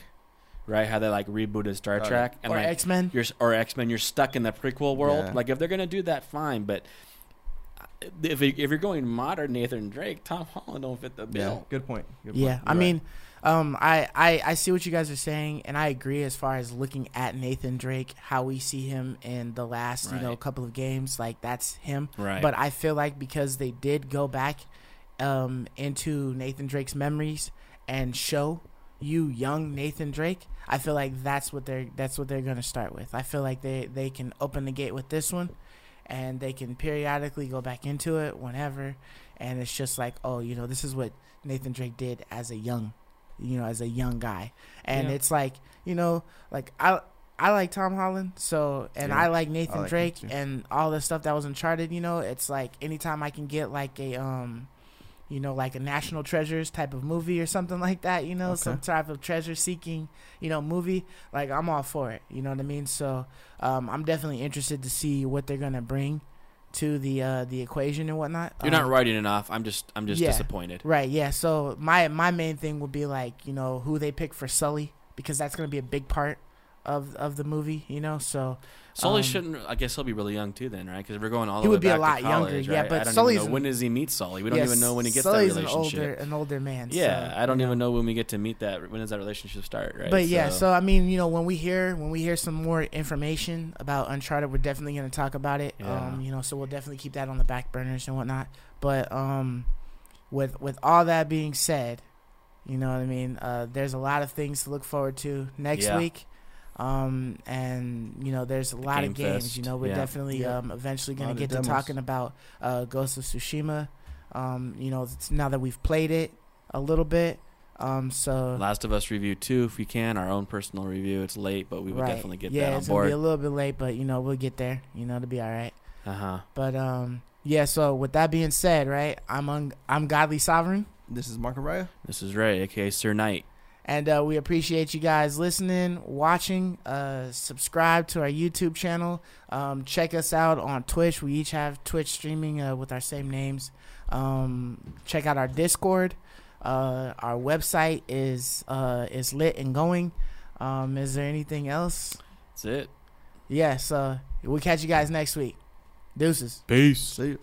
right? How they like rebooted Star yeah. Trek and or like X Men. you're or X Men, you're stuck in the prequel world. Yeah. Like if they're gonna do that, fine. But if you- if you're going modern Nathan Drake, Tom Holland don't fit the Yeah. bill. Good point. Good Yeah, point. I You're mean, um, I, I I see what you guys are saying, and I agree as far as looking at Nathan Drake, how we see him in the last you know couple of games, like that's him. Right. But I feel like because they did go back um, into Nathan Drake's memories and show you young Nathan Drake, I feel like that's what they're that's what they're gonna start with. I feel like they they can open the gate with this one, and they can periodically go back into it whenever, and it's just like oh you know this is what Nathan Drake did as a young, you know as a young guy, and Yeah. it's like you know like I. I like Tom Holland, so and Yeah, I like Nathan like Drake and all the stuff that was Uncharted. You know, it's like anytime I can get like a um, you know, like a National Treasures type of movie or something like that. You know, Okay. some type of treasure seeking, you know, movie. Like I'm all for it. You know what I mean? So um, I'm definitely interested to see what they're gonna bring to the uh, the equation and whatnot. You're not Um, writing it off. I'm just I'm just yeah. disappointed. Right, yeah. So my my main thing would be like, you know, who they pick for Sully because that's going to be a big part of of the movie, you know. So Sully Um, shouldn't. I guess he'll be really young too, then, right? Because we're going all the way. He would be a lot to younger, college, yeah, but I don't Sully's know an- when does he meet Sully. We don't yeah, even know when he gets Sully's that an older an older man. yeah, so, I don't you even know. know when we get to meet that. When does that relationship start, right? But yeah, so I mean, you know, when we hear when we hear some more information about Uncharted, we're definitely going to talk about it. Yeah. Um, you know, so we'll definitely keep that on the back burners and whatnot. But um, with with all that being said, you know what I mean. Uh, there's a lot of things to look forward to next Yeah. week. Um, and you know, there's a lot Game of games. Fest, You know, we're yeah. definitely Yeah. um eventually going to get to talking about uh, Ghost of Tsushima. Um, you know, it's now that we've played it a little bit. Um, so Last of Us review too, if we can, our own personal review. It's late, but we would Right. definitely get yeah, that on it's gonna be a little bit late, but you know we'll get there. You know, it'll be all right. Uh huh. But um, yeah. So with that being said, right, I'm un- I'm Godly Sovereign, This is Markariah. This is Ray, aka Sir Knight. And uh, we appreciate you guys listening, watching. Uh, subscribe to our YouTube channel. Um, check us out on Twitch. We each have Twitch streaming uh, with our same names. Um, check out our Discord. Uh, our website is uh, is lit and going. Um, is there anything else? That's it. Yes. Uh, we'll catch you guys next week. Deuces. Peace. See you.